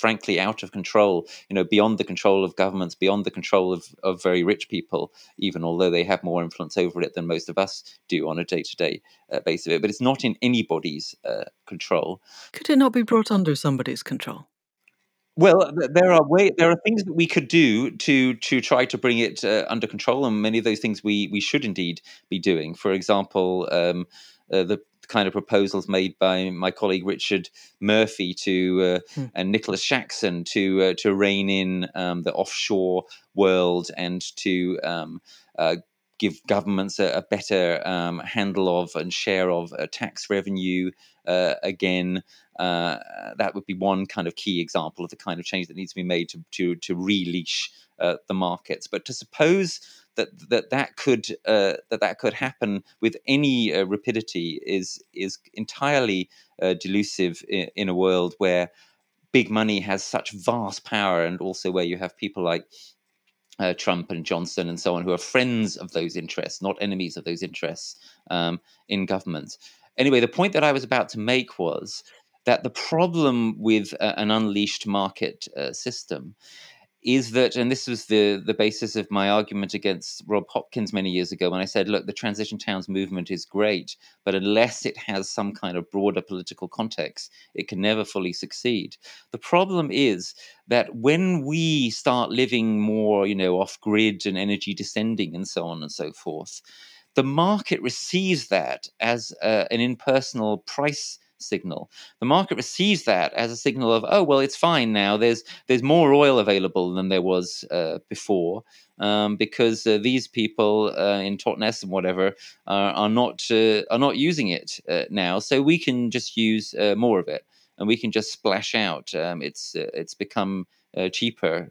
frankly out of control, you know, beyond the control of governments, beyond the control of, of very rich people, even although they have more influence over it than most of us do on a day to day basis of it. But it's not in anybody's uh, control. Could it not be brought under somebody's control? Well, there are way there are things that we could do to to try to bring it uh, under control, and many of those things we we should indeed be doing. For example, um, uh, the kind of proposals made by my colleague Richard Murphy to uh, hmm. and Nicholas Shaxson to uh, to rein in um, the offshore world and to um, uh, give governments a, a better um, handle of and share of uh, tax revenue uh, again. Uh, that would be one kind of key example of the kind of change that needs to be made to to, to releash the markets. But to suppose that that that could uh, that that could happen with any uh, rapidity is is entirely uh, delusive in, in, a world where big money has such vast power, and also where you have people like. Uh, Trump and Johnson and so on, who are friends of those interests, not enemies of those interests um, in government. Anyway, the point that I was about to make was that the problem with uh, an unleashed market uh, system is that, and this was the the basis of my argument against Rob Hopkins many years ago when I said, look, the transition towns movement is great, but unless it has some kind of broader political context, it can never fully succeed. The problem is that when we start living more, you know, off grid and energy descending and so on and so forth, the market receives that as uh, an impersonal price signal. The market receives that as a signal of, oh well, it's fine now. There's there's more oil available than there was uh, before um, because uh, these people uh, in Totnes and whatever are, are not uh, are not using it uh, now. So we can just use uh, more of it, and we can just splash out. Um, it's it's become cheaper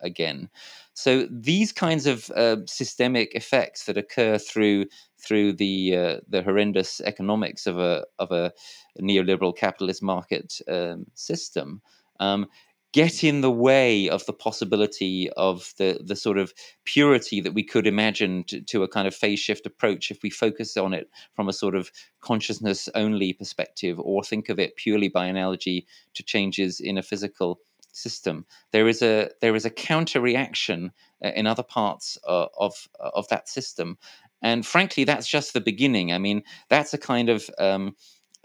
again. So these kinds of systemic effects that occur through through the uh, the horrendous economics of a of a neoliberal capitalist market um, system um, get in the way of the possibility of the the sort of purity that we could imagine to, to, a kind of phase shift approach if we focus on it from a sort of consciousness only perspective or think of it purely by analogy to changes in a physical system there is a there is a counter reaction uh, in other parts uh, of of that system and frankly, that's just the beginning. I mean, that's a kind of um,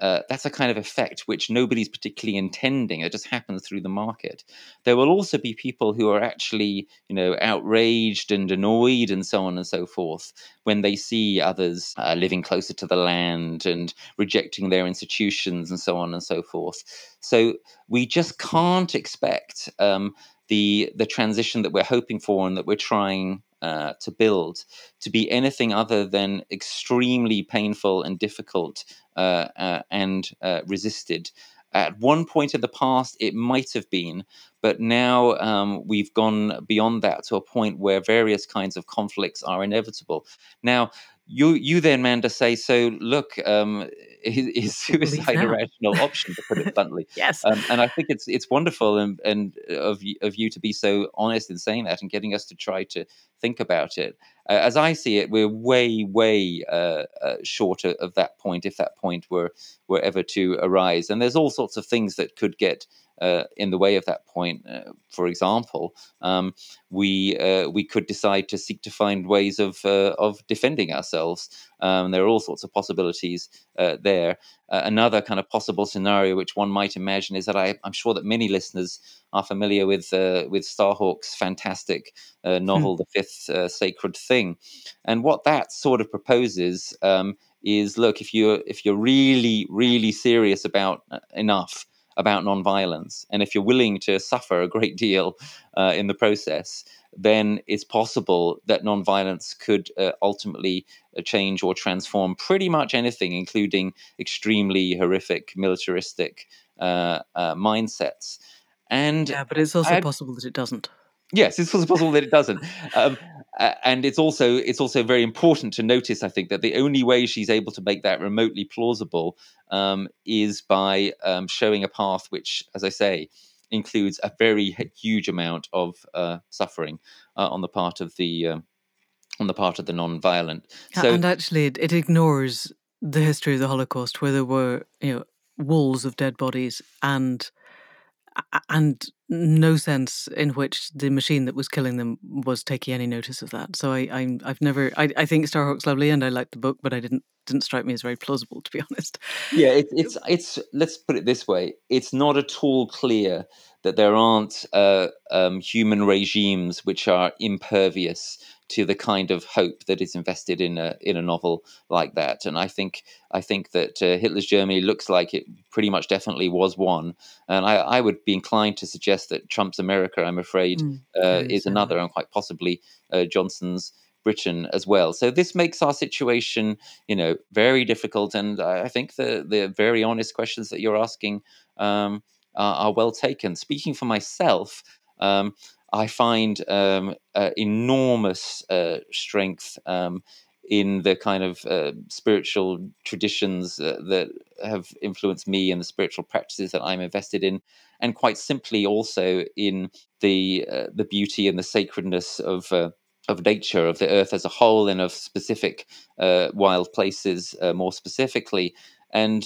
uh, that's a kind of effect which nobody's particularly intending. It just happens through the market. There will also be people who are actually, you know, outraged and annoyed and so on and so forth when they see others uh, living closer to the land and rejecting their institutions and so on and so forth. So we just can't expect um, the the transition that we're hoping for and that we're trying uh, to build to be anything other than extremely painful and difficult uh, uh, and uh, resisted. At one point in the past, it might have been, but now um, we've gone beyond that to a point where various kinds of conflicts are inevitable. Now, you you then, Manda, say so. Look, um, is, is suicide a rational option, to put it bluntly? yes, um, and I think it's it's wonderful and and of of you to be so honest in saying that and getting us to try to think about it. Uh, as I see it, we're way way uh, uh, short of that point, if that point were were ever to arise. And there's all sorts of things that could get uh, in the way of that point. Uh, for example, um, we uh, we could decide to seek to find ways of uh, of defending ourselves. Um, there are all sorts of possibilities uh, there. Uh, another kind of possible scenario, which one might imagine, is that I, am sure that many listeners are familiar with with Starhawk's fantastic novel, hmm. The Fifth Sacred Thing, and what that sort of proposes. Um, is look if you're if you're really really serious about enough about nonviolence. And if you're willing to suffer a great deal uh, in the process, then it's possible that nonviolence could uh, ultimately uh, change or transform pretty much anything, including extremely horrific militaristic uh, uh mindsets. And yeah, but it's also I'd, possible that it doesn't. Yes, it's also possible that it doesn't. Um, and it's also it's also very important to notice, I think, that the only way she's able to make that remotely plausible um, is by um, showing a path which, as I say, includes a very huge amount of uh, suffering uh, on the part of the uh, on the part of the non-violent. So, and actually, it, it ignores the history of the Holocaust, where there were you know walls of dead bodies and and no sense in which the machine that was killing them was taking any notice of that. So I, I have never. I, I think Starhawk's lovely, and I like the book, but I didn't didn't strike me as very plausible, to be honest. Yeah, it, it's it's. Let's put it this way: it's not at all clear that there aren't uh, um, human regimes which are impervious to the kind of hope that is invested in a in a novel like that. And I think I think that uh, Hitler's Germany looks like it pretty much definitely was one. And I, I would be inclined to suggest that Trump's America, I'm afraid, mm, uh, is another, and quite possibly uh, Johnson's. Britain as well. So this makes our situation, you know, very difficult. And I think the the very honest questions that you're asking um, are, are, well taken. Speaking for myself, um, I find um, uh, enormous uh, strength um, in the kind of uh, spiritual traditions uh, that have influenced me and the spiritual practices that I'm invested in, and quite simply also in the uh, the beauty and the sacredness of uh, of nature, of the earth as a whole, and of specific wild places more specifically. And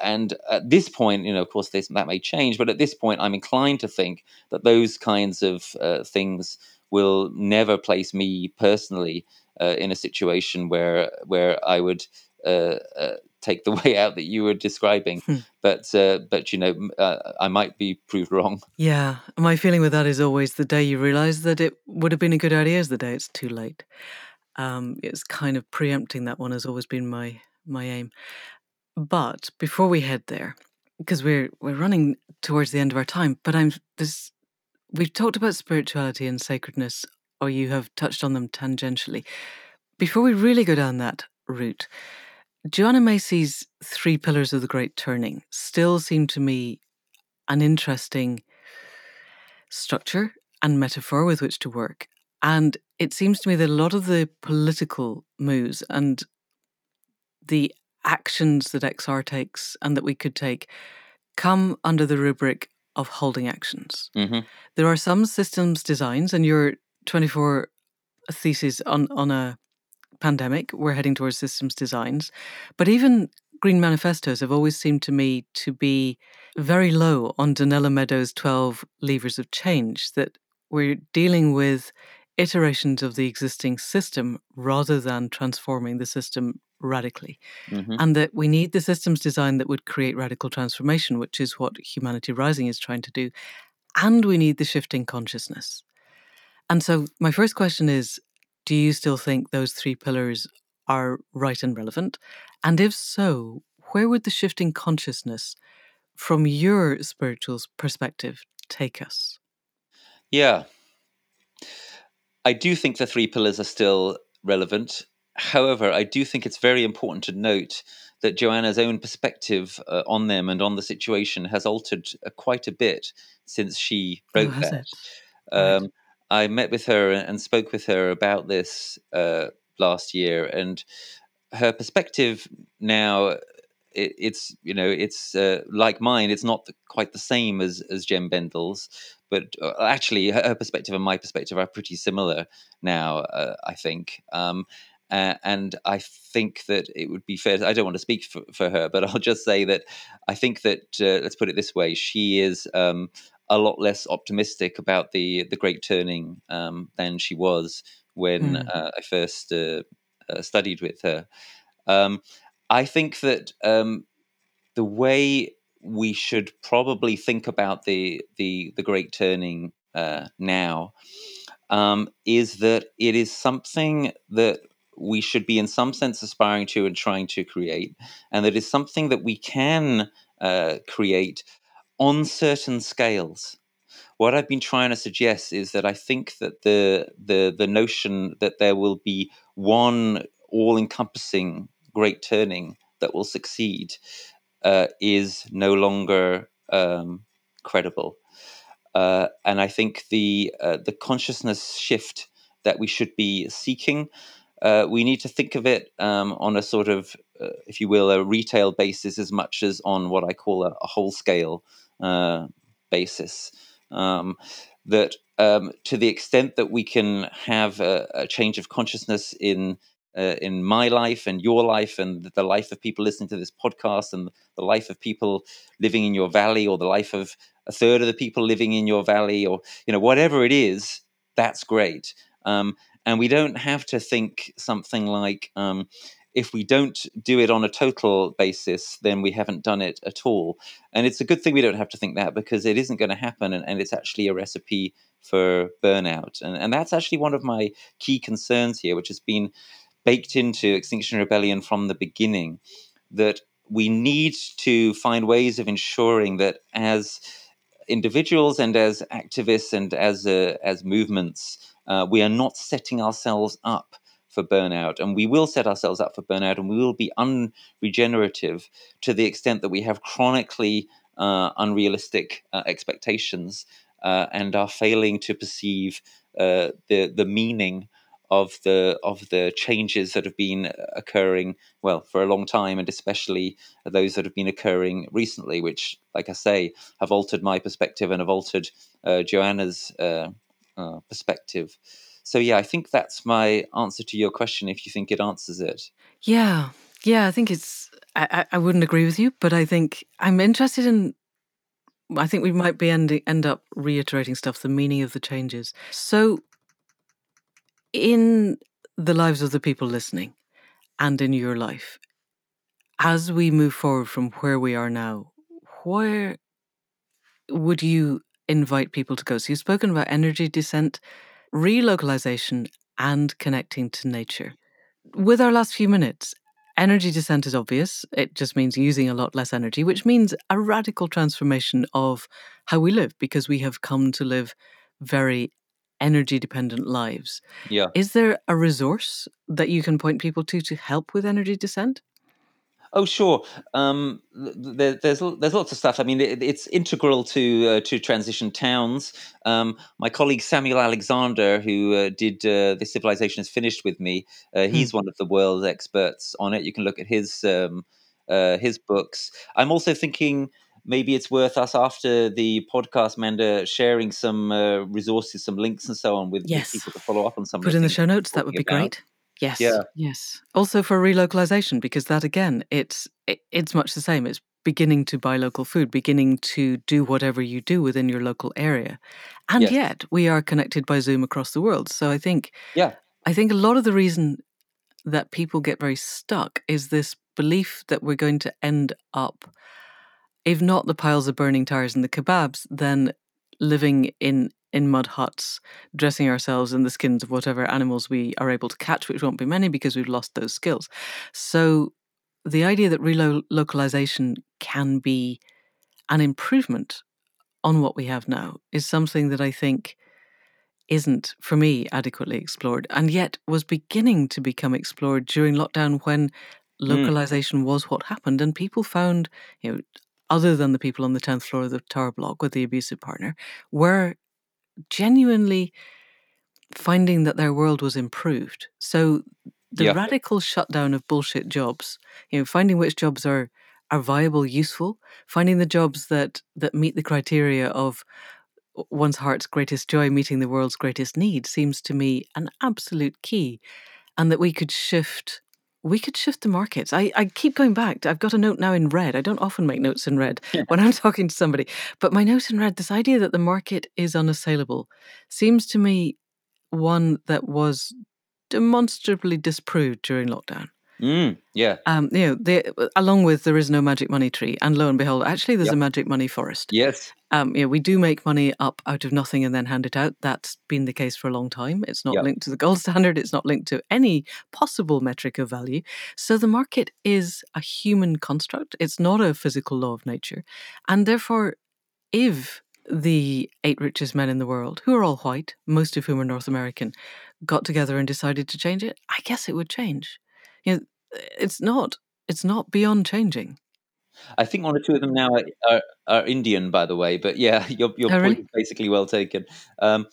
and at this point, you know, of course, this, that may change, but at this point, I'm inclined to think that those kinds of uh, things will never place me personally uh, in a situation where where I would uh, uh take the way out that you were describing. Hmm. But uh, but you know, uh, I might be proved wrong. Yeah, my feeling with that is always the day you realise that it would have been a good idea is the day it's too late. Um, it's kind of preempting that one has always been my my aim. But before we head there, because we're we're running towards the end of our time, but I'm this we've talked about spirituality and sacredness, or you have touched on them tangentially. Before we really go down that route, Joanna Macy's three pillars of the Great Turning still seem to me an interesting structure and metaphor with which to work. And it seems to me that a lot of the political moves and the actions that XR takes and that we could take come under the rubric of holding actions. Mm-hmm. There are some systems designs, and your 24 thesis on, on a pandemic, we're heading towards systems designs. But even green manifestos have always seemed to me to be very low on Donella Meadows' 12 levers of change, that we're dealing with iterations of the existing system rather than transforming the system radically. Mm-hmm. And that we need the systems design that would create radical transformation, which is what Humanity Rising is trying to do. And we need the shifting consciousness. And so, my first question is Do you still think those three pillars are right and relevant? And if so, where would the shifting consciousness, from your spiritual perspective, take us? Yeah. I do think the three pillars are still relevant however, I do think it's very important to note that Joanna's own perspective uh, on them and on the situation has altered uh, quite a bit since she Oh, wrote has that. it? Right. Um, I met with her and spoke with her about this uh, last year, and her perspective now it, it's you know it's uh, like mine. It's not the, quite the same as as Jem Bendell's, but uh, actually her, her perspective and my perspective are pretty similar now. Uh, I think. Um, uh, and I think that it would be fair. I don't want to speak for, for her, but I'll just say that I think that uh, let's put it this way: she is um, a lot less optimistic about the the Great Turning um, than she was when Mm. uh, I first uh, uh, studied with her. Um, I think that um, the way we should probably think about the the the Great Turning uh, now um, is that it is something that we should be in some sense aspiring to and trying to create, and that is something that we can uh, create on certain scales. What I've been trying to suggest is that I think that the the the notion that there will be one all-encompassing great turning that will succeed uh, is no longer um, credible. Uh, and I think the uh, the consciousness shift that we should be seeking, uh, we need to think of it um, on a sort of, uh, if you will, a retail basis as much as on what I call a, a whole scale uh, basis. Um, that um, to the extent that we can have a, a change of consciousness in uh, in my life and your life and the life of people listening to this podcast and the life of people living in your valley or the life of a third of the people living in your valley or you know whatever it is that's great um, and we don't have to think something like um, if we don't do it on a total basis then we haven't done it at all. And it's a good thing we don't have to think that because it isn't going to happen and, and it's actually a recipe for burnout. And, and that's actually one of my key concerns here which has been baked into extinction rebellion from the beginning that we need to find ways of ensuring that as individuals and as activists and as uh, as movements, uh, we are not setting ourselves up for burnout, and we will set ourselves up for burnout, and we will be unregenerative to the extent that we have chronically uh, unrealistic uh, expectations uh, and are failing to perceive uh, the the meaning of the of the changes that have been occurring well for a long time and especially those that have been occurring recently which like i say have altered my perspective and have altered uh, joanna's uh, uh, perspective so yeah i think that's my answer to your question if you think it answers it Yeah, yeah. I think it's. I, I, wouldn't agree with you, but I think I'm interested in. I think we might be ending end up reiterating stuff. The meaning of the changes. So, in the lives of the people listening, and in your life, as we move forward from where we are now, where would you invite people to go? So you've spoken about energy descent, relocalization, and connecting to nature. With our last few minutes, energy descent is obvious. It just means using a lot less energy, which means a radical transformation of how we live because we have come to live very energy dependent lives. yeah Is there a resource that you can point people to to help with energy descent? Oh, sure. Um, there, there's there's lots of stuff. I mean, it, it's integral to uh, to transition towns. Um, my colleague Samuel Alexander, who uh, did uh, "The Civilization Is Finished" with me, uh, he's one of the world's experts on it. You can look at his um, uh, his books. I'm also thinking maybe it's worth us after the podcast, Manda, sharing some uh, resources, some links, and so on with, Yes. people to follow up on some. Put in the show notes. That would be about. great. Yes. Yeah. Yes. Also for relocalization, because that again, it's it, it's much the same. It's beginning to buy local food, beginning to do whatever you do within your local area, and Yes. yet we are connected by Zoom across the world. So I think Yeah. I think a lot of the reason that people get very stuck is this belief that we're going to end up, if not the piles of burning tires and the kebabs, then living in in mud huts, dressing ourselves in the skins of whatever animals we are able to catch, which won't be many because we've lost those skills. So the idea that relocalization can be an improvement on what we have now is something that I think isn't, for me, adequately explored, and yet was beginning to become explored during lockdown when hmm. localization was what happened, and people found, you know, other than the people on the 10th floor of the tower block with the abusive partner, were genuinely finding that their world was improved. So the Yeah. radical shutdown of bullshit jobs, you know, finding which jobs are are viable, useful, finding the jobs that that meet the criteria of one's heart's greatest joy meeting the world's greatest need seems to me an absolute key and that we could shift we could shift the markets. I, I keep going back. to- I've got a note now in red. I don't often make notes in red when I'm talking to somebody, but my note in red, this idea that the market is unassailable, seems to me one that was demonstrably disproved during lockdown. Mm, yeah. Um, you know, the, along with there is no magic money tree, and lo and behold, actually, there's Yep. a magic money forest. Yes. Um, you know, we do make money up out of nothing and then hand it out. That's been the case for a long time. It's not Yep. linked to the gold standard. It's not linked to any possible metric of value. So the market is a human construct. It's not a physical law of nature, and therefore, if the eight richest men in the world, who are all white, most of whom are North American, got together and decided to change it, I guess it would change. You know, it's not. It's not beyond changing. I think one or two of them now are, are, are Indian, by the way. But yeah, your your Oh, point really? is basically well taken. Um,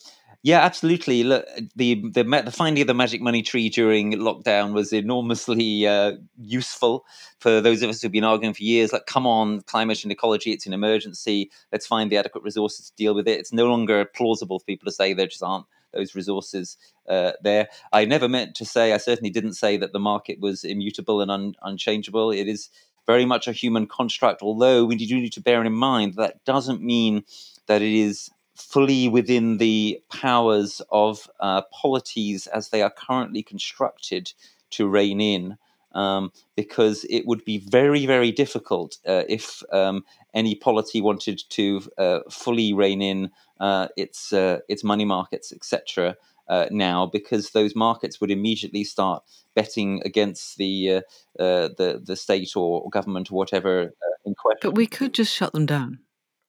yeah, absolutely. Look, the the the finding of the magic money tree during lockdown was enormously uh, useful for those of us who've been arguing for years. Like, come on, climate and ecology, it's an emergency. Let's find the adequate resources to deal with it. It's no longer plausible for people to say there just aren't those resources uh, there. I never meant to say. I certainly didn't say that the market was immutable and un- unchangeable. It is very much a human construct, although we do need to bear in mind that doesn't mean that it is fully within the powers of uh, polities as they are currently constructed to rein in. Um, because it would be very, very difficult uh, if um, any polity wanted to uh, fully rein in uh, its uh, its money markets, etc. Uh, now, because those markets would immediately start betting against the the the state or government or whatever in question. But we could just shut them down.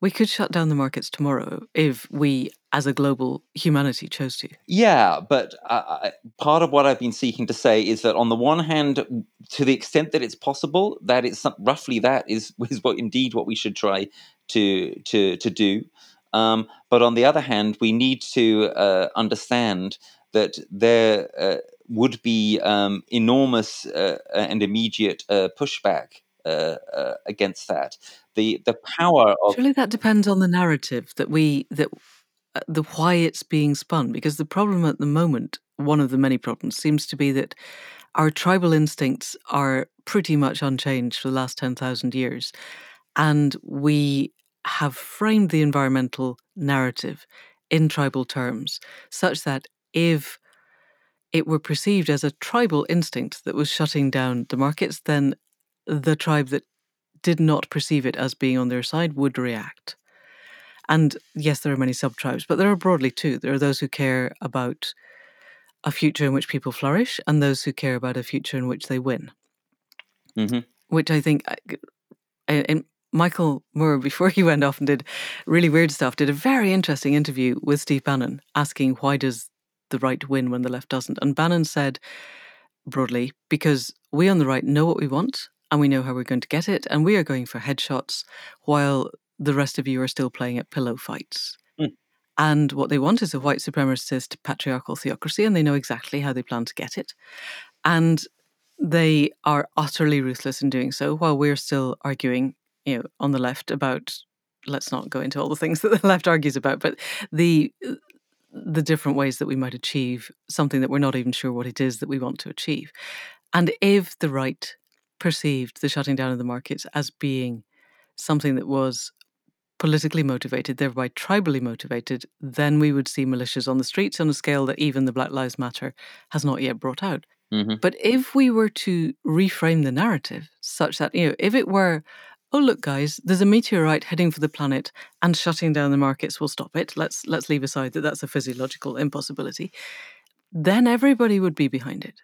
We could shut down the markets tomorrow if we, as a global humanity, chose to. Yeah, but uh, part of what I've been seeking to say is that on the one hand, to the extent that it's possible, that it's roughly that is is what indeed what we should try to to to do. Um, but on the other hand, we need to uh, understand that there uh, would be um, enormous uh, and immediate uh, pushback uh, uh, against that. The the power of Surely that depends on the narrative that we that uh, the why it's being spun. Because the problem at the moment, one of the many problems, seems to be that our tribal instincts are pretty much unchanged for the last ten thousand years, and we have framed the environmental narrative in tribal terms, such that if it were perceived as a tribal instinct that was shutting down the markets, then the tribe that did not perceive it as being on their side would react. And yes, there are many sub tribes, but there are broadly two. There are those who care about a future in which people flourish, and those who care about a future in which they win. Mhm. Which I think, uh, and Michael Moore, before he went off and did really weird stuff, did a very interesting interview with Steve Bannon asking why does the right win when the left doesn't. And Bannon said broadly, because we on the right know what we want and we know how we're going to get it, and we are going for headshots while the rest of you are still playing at pillow fights. Hmm. And what they want is a white supremacist patriarchal theocracy, and they know exactly how they plan to get it. And they are utterly ruthless in doing so, while we're still arguing, you know, on the left about let's not go into all the things that the left argues about, but the the different ways that we might achieve something that we're not even sure what it is that we want to achieve. And if the right perceived the shutting down of the markets as being something that was politically motivated, thereby tribally motivated, then we would see militias on the streets on a scale that even the Black Lives Matter has not yet brought out. Mhm. But if we were to reframe the narrative such that, you know, if it were, oh look, guys, there's a meteorite heading for the planet and shutting down the markets will stop it. Let's let's leave aside that that's a physiological impossibility. Then everybody would be behind it.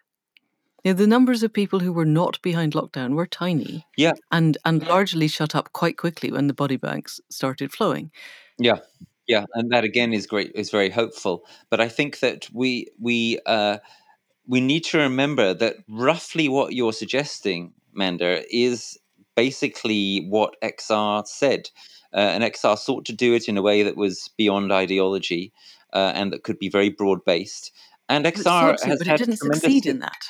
Know, the numbers of people who were not behind lockdown were tiny. Yeah. And and largely shut up quite quickly when the body banks started flowing. Yeah. Yeah, and that again is great. is very hopeful. But I think that we we uh, we need to remember that roughly what you're suggesting, Manda, is basically what XR said. Uh, and XR sought to do it in a way that was beyond ideology uh, and that could be very broad based. And XR to, has but had it didn't tremendous succeed in that.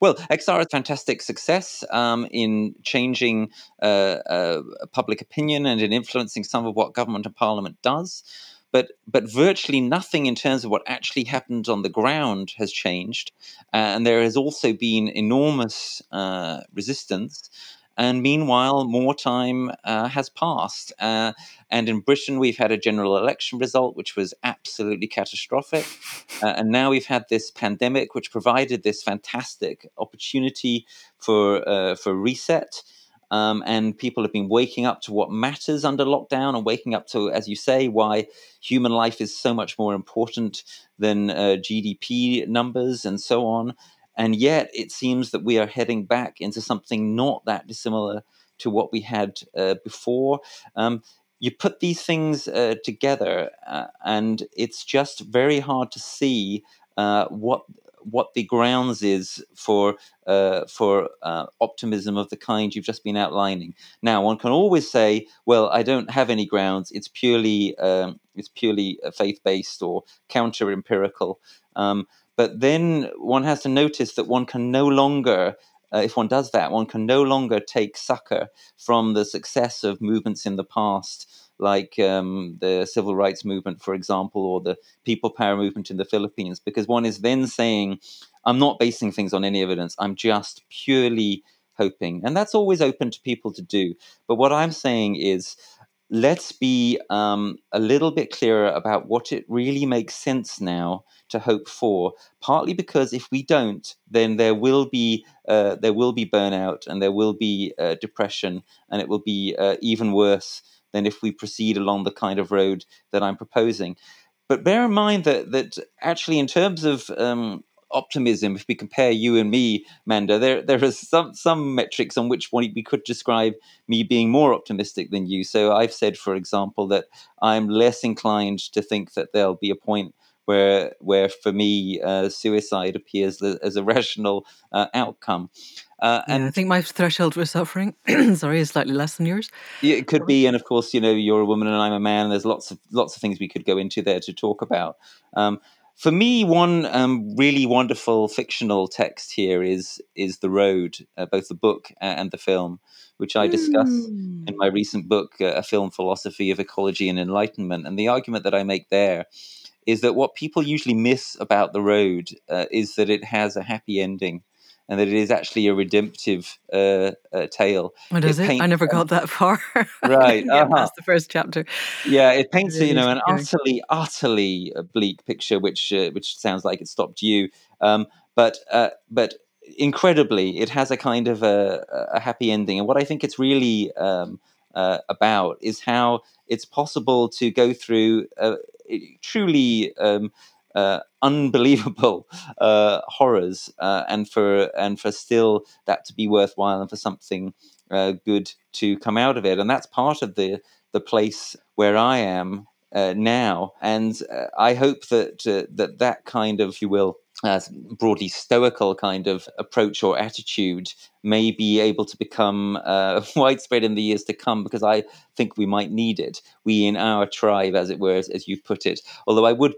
Well, XR has fantastic success um, in changing uh, uh, public opinion and in influencing some of what government and parliament does. But, but virtually nothing in terms of what actually happened on the ground has changed. Uh, and there has also been enormous uh, resistance. And meanwhile, more time uh, has passed. Uh, and in Britain, we've had a general election result, which was absolutely catastrophic. Uh, and now we've had this pandemic, which provided this fantastic opportunity for, uh, for reset. Um, and people have been waking up to what matters under lockdown and waking up to, as you say, why human life is so much more important than uh, GDP numbers and so on. And yet, it seems that we are heading back into something not that dissimilar to what we had uh, before. Um, you put these things uh, together, uh, and it's just very hard to see uh, what what the grounds is for uh, for uh, optimism of the kind you've just been outlining. Now, one can always say, "Well, I don't have any grounds. It's purely um, it's purely faith based or counter empirical." Um, but then one has to notice that one can no longer, uh, if one does that, one can no longer take succor from the success of movements in the past, like um, the civil rights movement, for example, or the people power movement in the Philippines, because one is then saying, I'm not basing things on any evidence, I'm just purely hoping. And that's always open to people to do. But what I'm saying is, let's be um, a little bit clearer about what it really makes sense now to hope for. Partly because if we don't, then there will be uh, there will be burnout and there will be uh, depression, and it will be uh, even worse than if we proceed along the kind of road that I'm proposing. But bear in mind that that actually, in terms of um, optimism, if we compare you and me, Manda, there there are some some metrics on which one we could describe me being more optimistic than you. So I've said, for example, that I'm less inclined to think that there'll be a point where where for me uh, suicide appears as a rational uh, outcome. Uh, and yeah, I think my threshold for suffering, sorry, is slightly less than yours. It could be, and of course, you know, you're a woman and I'm a man. And there's lots of lots of things we could go into there to talk about. Um, for me, one um, really wonderful fictional text here is is the road, uh, both the book and the film, which I discuss mm. in my recent book, uh, a film philosophy of ecology and enlightenment. And the argument that I make there is that what people usually miss about the road uh, is that it has a happy ending and that it is actually a redemptive uh, uh, tale. What is it? I never got that far. right, yeah, uh-huh. that's the first chapter. Yeah, it paints it you know an utterly, utterly bleak picture, which uh, which sounds like it stopped you. Um, but uh, but incredibly, it has a kind of a, a, happy ending. And what I think it's really um, uh, about is how it's possible to go through truly um, uh, unbelievable uh, horrors, uh, and for and for still that to be worthwhile, and for something uh, good to come out of it, and that's part of the the place where I am uh, now, and uh, I hope that that that kind of, if you will, uh, broadly stoical kind of approach or attitude may be able to become uh, widespread in the years to come because I think we might need it. We in our tribe, as it were, as, as you put it. Although I would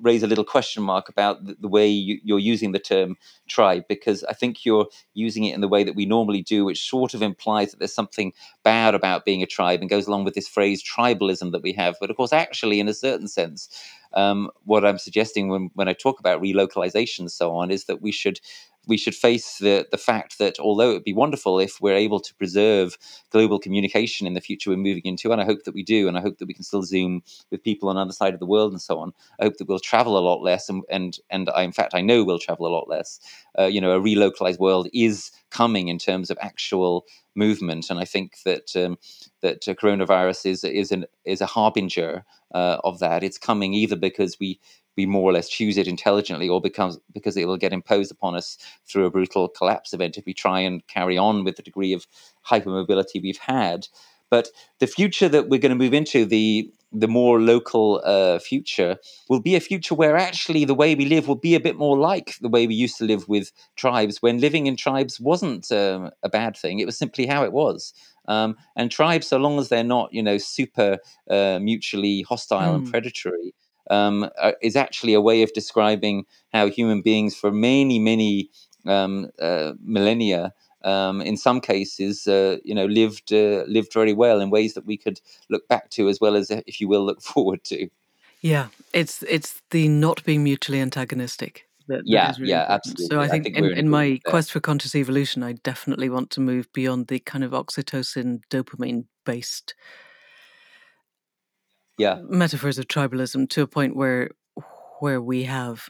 raise a little question mark about the, the way you, are using the term tribe because I think you're using it in the way that we normally do, which sort of implies that there's something bad about being a tribe and goes along with this phrase tribalism that we have. But of course, actually, in a certain sense, um, what I'm suggesting when, when I talk about relocalization and so on is that we should we should face the the fact that although it would be wonderful if we're able to preserve global communication in the future we're moving into, and I hope that we do, and I hope that we can still zoom with people on the other side of the world and so on. I hope that we'll travel a lot less, and and and I, in fact I know we'll travel a lot less. Uh, you know, a relocalized world is coming in terms of actual movement, and I think that um, that uh, coronavirus is is an is a harbinger uh, of that. It's coming either because we we more or less choose it intelligently or becomes because it will get imposed upon us through a brutal collapse event if we try and carry on with the degree of hypermobility we've had But the future that we're going to move into, the the more local uh, future, will be a future where actually the way we live will be a bit more like the way we used to live with tribes when living in tribes wasn't um, a bad thing. It was simply how it was. Um, and tribes, so long as they're not, you know, super uh, mutually hostile mm. and hmm. predatory, um, uh, is actually a way of describing how human beings, for many, many um, uh, millennia, um, in some cases, uh, you know, lived uh, lived very well in ways that we could look back to, as well as, if you will, look forward to. Yeah, it's it's the not being mutually antagonistic. That, yeah, that really yeah, important. absolutely. So I think, I think in, in my quest for conscious evolution, I definitely want to move beyond the kind of oxytocin, dopamine based yeah. metaphors of tribalism to a point where where we have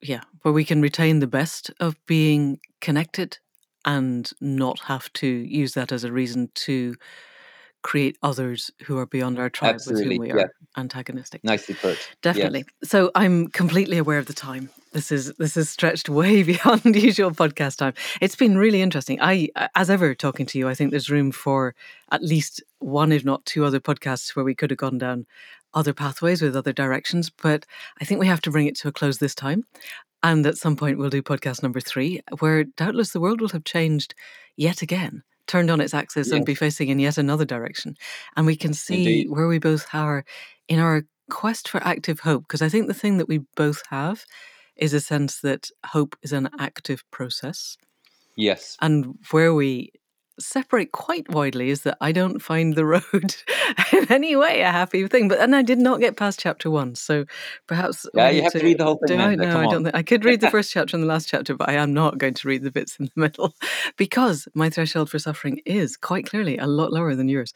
yeah, where we can retain the best of being connected and not have to use that as a reason to create others who are beyond our tribe Absolutely, with whom we yeah. are antagonistic. Nicely put. Definitely. Yes. So I'm completely aware of the time. This is this is stretched way beyond usual podcast time. It's been really interesting. I as ever talking to you, I think there's room for at least one, if not two other podcasts where we could have gone down other pathways with other directions. But I think we have to bring it to a close this time. And at some point, we'll do podcast number three, where doubtless the world will have changed yet again, turned on its axis and be facing in yet another direction. And we can see Indeed. where we both are in our quest for active hope. Because I think the thing that we both have is a sense that hope is an active process. Yes. And where we separate quite widely is that I don't find the road in any way a happy thing. But and I did not get past chapter one, so perhaps yeah, you have to, to, read the whole thing. Do I? No, I don't. Think, I could read the first chapter and the last chapter, but I am not going to read the bits in the middle because my threshold for suffering is quite clearly a lot lower than yours.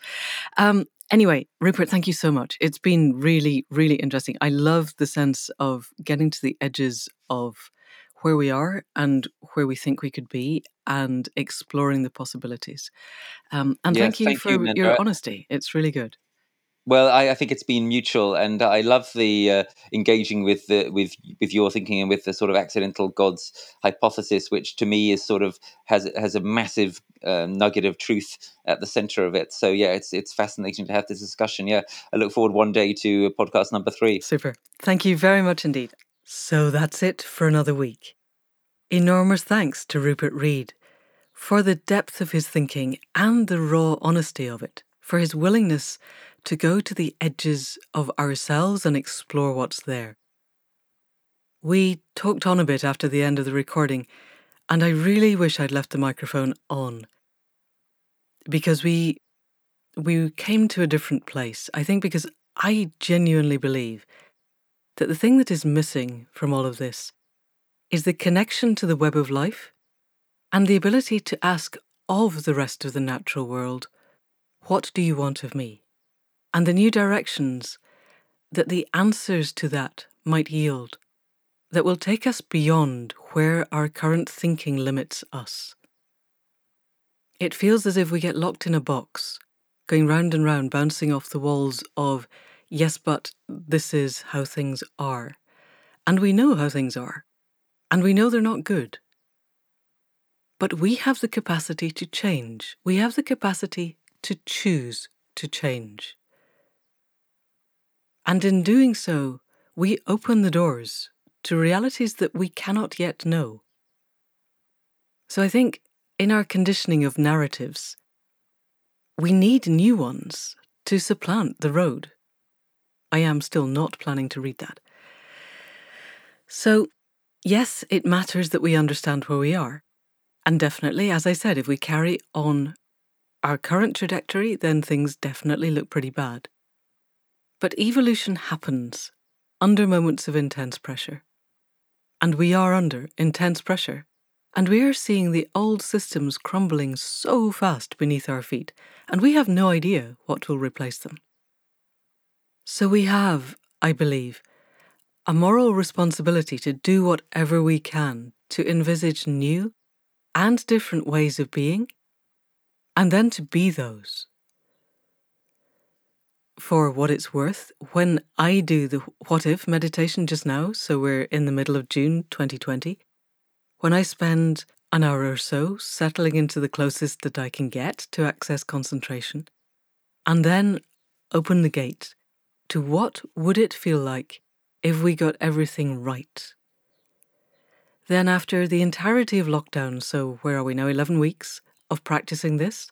Um, Anyway, Rupert, thank you so much. It's been really, really interesting. I love the sense of getting to the edges of where we are and where we think we could be and exploring the possibilities. Um, and yes, thank you thank for you, your honesty. It's really good. Well, I, I, think it's been mutual, and I love the uh, engaging with the with with your thinking and with the sort of accidental gods hypothesis, which to me is sort of has has a massive uh, nugget of truth at the center of it. So yeah, it's it's fascinating to have this discussion. Yeah, I look forward one day to podcast number three. Super. Thank you very much indeed. So that's it for another week. Enormous thanks to Rupert Read for the depth of his thinking and the raw honesty of it, for his willingness to go to the edges of ourselves and explore what's there. We talked on a bit after the end of the recording, and I really wish I'd left the microphone on because we we came to a different place. I think because I genuinely believe that the thing that is missing from all of this is the connection to the web of life and the ability to ask of the rest of the natural world, What do you want of me? and the new directions that the answers to that might yield, that will take us beyond where our current thinking limits us. It feels as if we get locked in a box, going round and round, bouncing off the walls of yes, but this is how things are. And we know how things are. And we know they're not good. But we have the capacity to change. We have the capacity to choose to change. And in doing so, we open the doors to realities that we cannot yet know. So I think in our conditioning of narratives, we need new ones to supplant the road. I am still not planning to read that. So, yes, it matters that we understand where we are. And definitely, as I said, if we carry on our current trajectory, then things definitely look pretty bad. But evolution happens under moments of intense pressure. And we are under intense pressure. And we are seeing the old systems crumbling so fast beneath our feet, and we have no idea what will replace them. So we have, I believe, a moral responsibility to do whatever we can to envisage new and different ways of being, and then to be those. For what it's worth, when I do the what if meditation just now, so we're in the middle of June 2020, when I spend an hour or so settling into the closest that I can get to access concentration, and then open the gate to what would it feel like if we got everything right? Then, after the entirety of lockdown, so where are we now, 11 weeks of practicing this,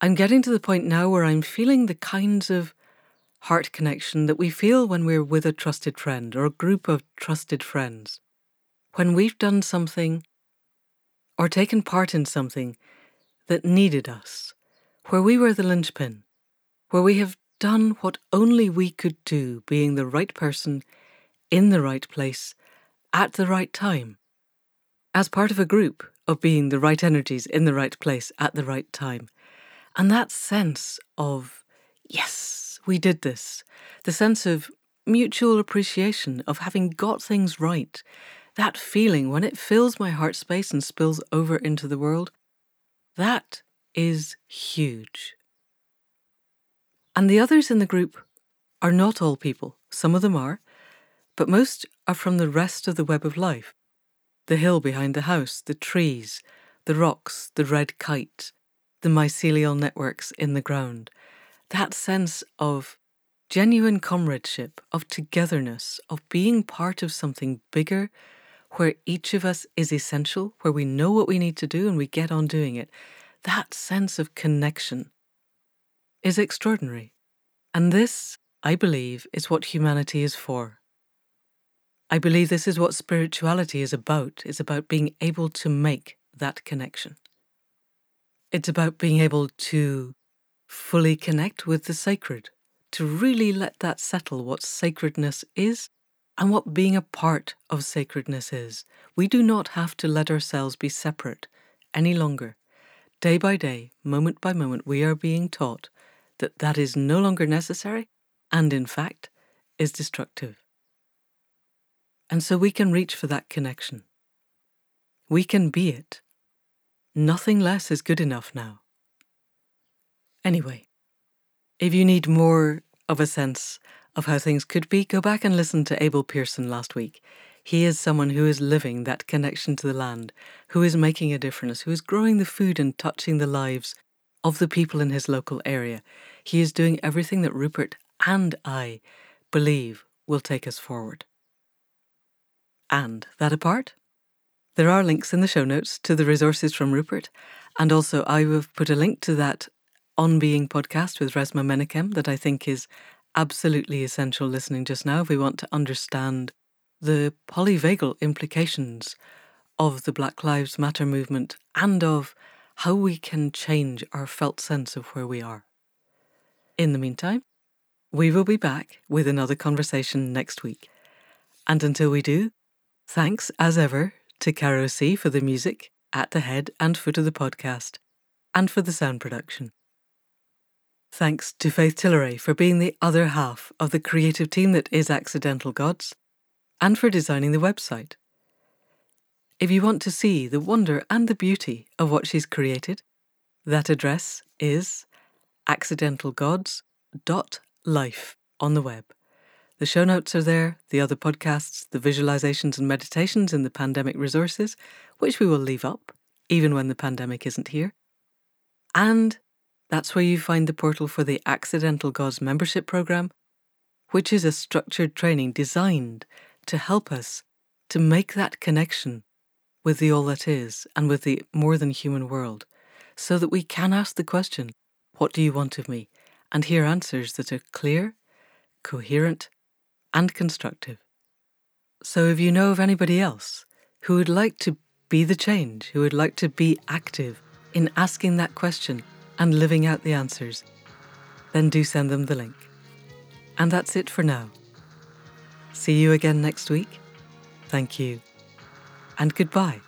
I'm getting to the point now where I'm feeling the kinds of heart connection that we feel when we're with a trusted friend or a group of trusted friends. When we've done something or taken part in something that needed us, where we were the linchpin, where we have done what only we could do, being the right person in the right place at the right time, as part of a group of being the right energies in the right place at the right time. And that sense of, yes, we did this, the sense of mutual appreciation of having got things right, that feeling when it fills my heart space and spills over into the world, that is huge. And the others in the group are not all people, some of them are, but most are from the rest of the web of life the hill behind the house, the trees, the rocks, the red kite, the mycelial networks in the ground. That sense of genuine comradeship, of togetherness, of being part of something bigger where each of us is essential, where we know what we need to do and we get on doing it. That sense of connection is extraordinary. And this, I believe, is what humanity is for. I believe this is what spirituality is about. It's about being able to make that connection. It's about being able to fully connect with the sacred, to really let that settle what sacredness is and what being a part of sacredness is. We do not have to let ourselves be separate any longer. Day by day, moment by moment, we are being taught that that is no longer necessary and, in fact, is destructive. And so we can reach for that connection. We can be it. Nothing less is good enough now. Anyway, if you need more of a sense of how things could be, go back and listen to Abel Pearson last week. He is someone who is living that connection to the land, who is making a difference, who is growing the food and touching the lives of the people in his local area. He is doing everything that Rupert and I believe will take us forward. And that apart, there are links in the show notes to the resources from Rupert, and also I have put a link to that On Being podcast with Resmaa Menakem that I think is absolutely essential listening just now if we want to understand the polyvagal implications of the Black Lives Matter movement and of how we can change our felt sense of where we are. In the meantime, we will be back with another conversation next week. And until we do, thanks as ever to Caro C for the music at the head and foot of the podcast and for the sound production. Thanks to Faith Tilleray for being the other half of the creative team that is Accidental Gods and for designing the website. If you want to see the wonder and the beauty of what she's created, that address is accidentalgods.life on the web. The show notes are there, the other podcasts, the visualizations and meditations in the pandemic resources, which we will leave up, even when the pandemic isn't here. And that's where you find the portal for the Accidental Gods membership program, which is a structured training designed to help us to make that connection with the all that is and with the more than human world, so that we can ask the question, What do you want of me? and hear answers that are clear, coherent, and constructive. So if you know of anybody else who would like to be the change, who would like to be active in asking that question and living out the answers, then do send them the link. And that's it for now. See you again next week. Thank you. And goodbye.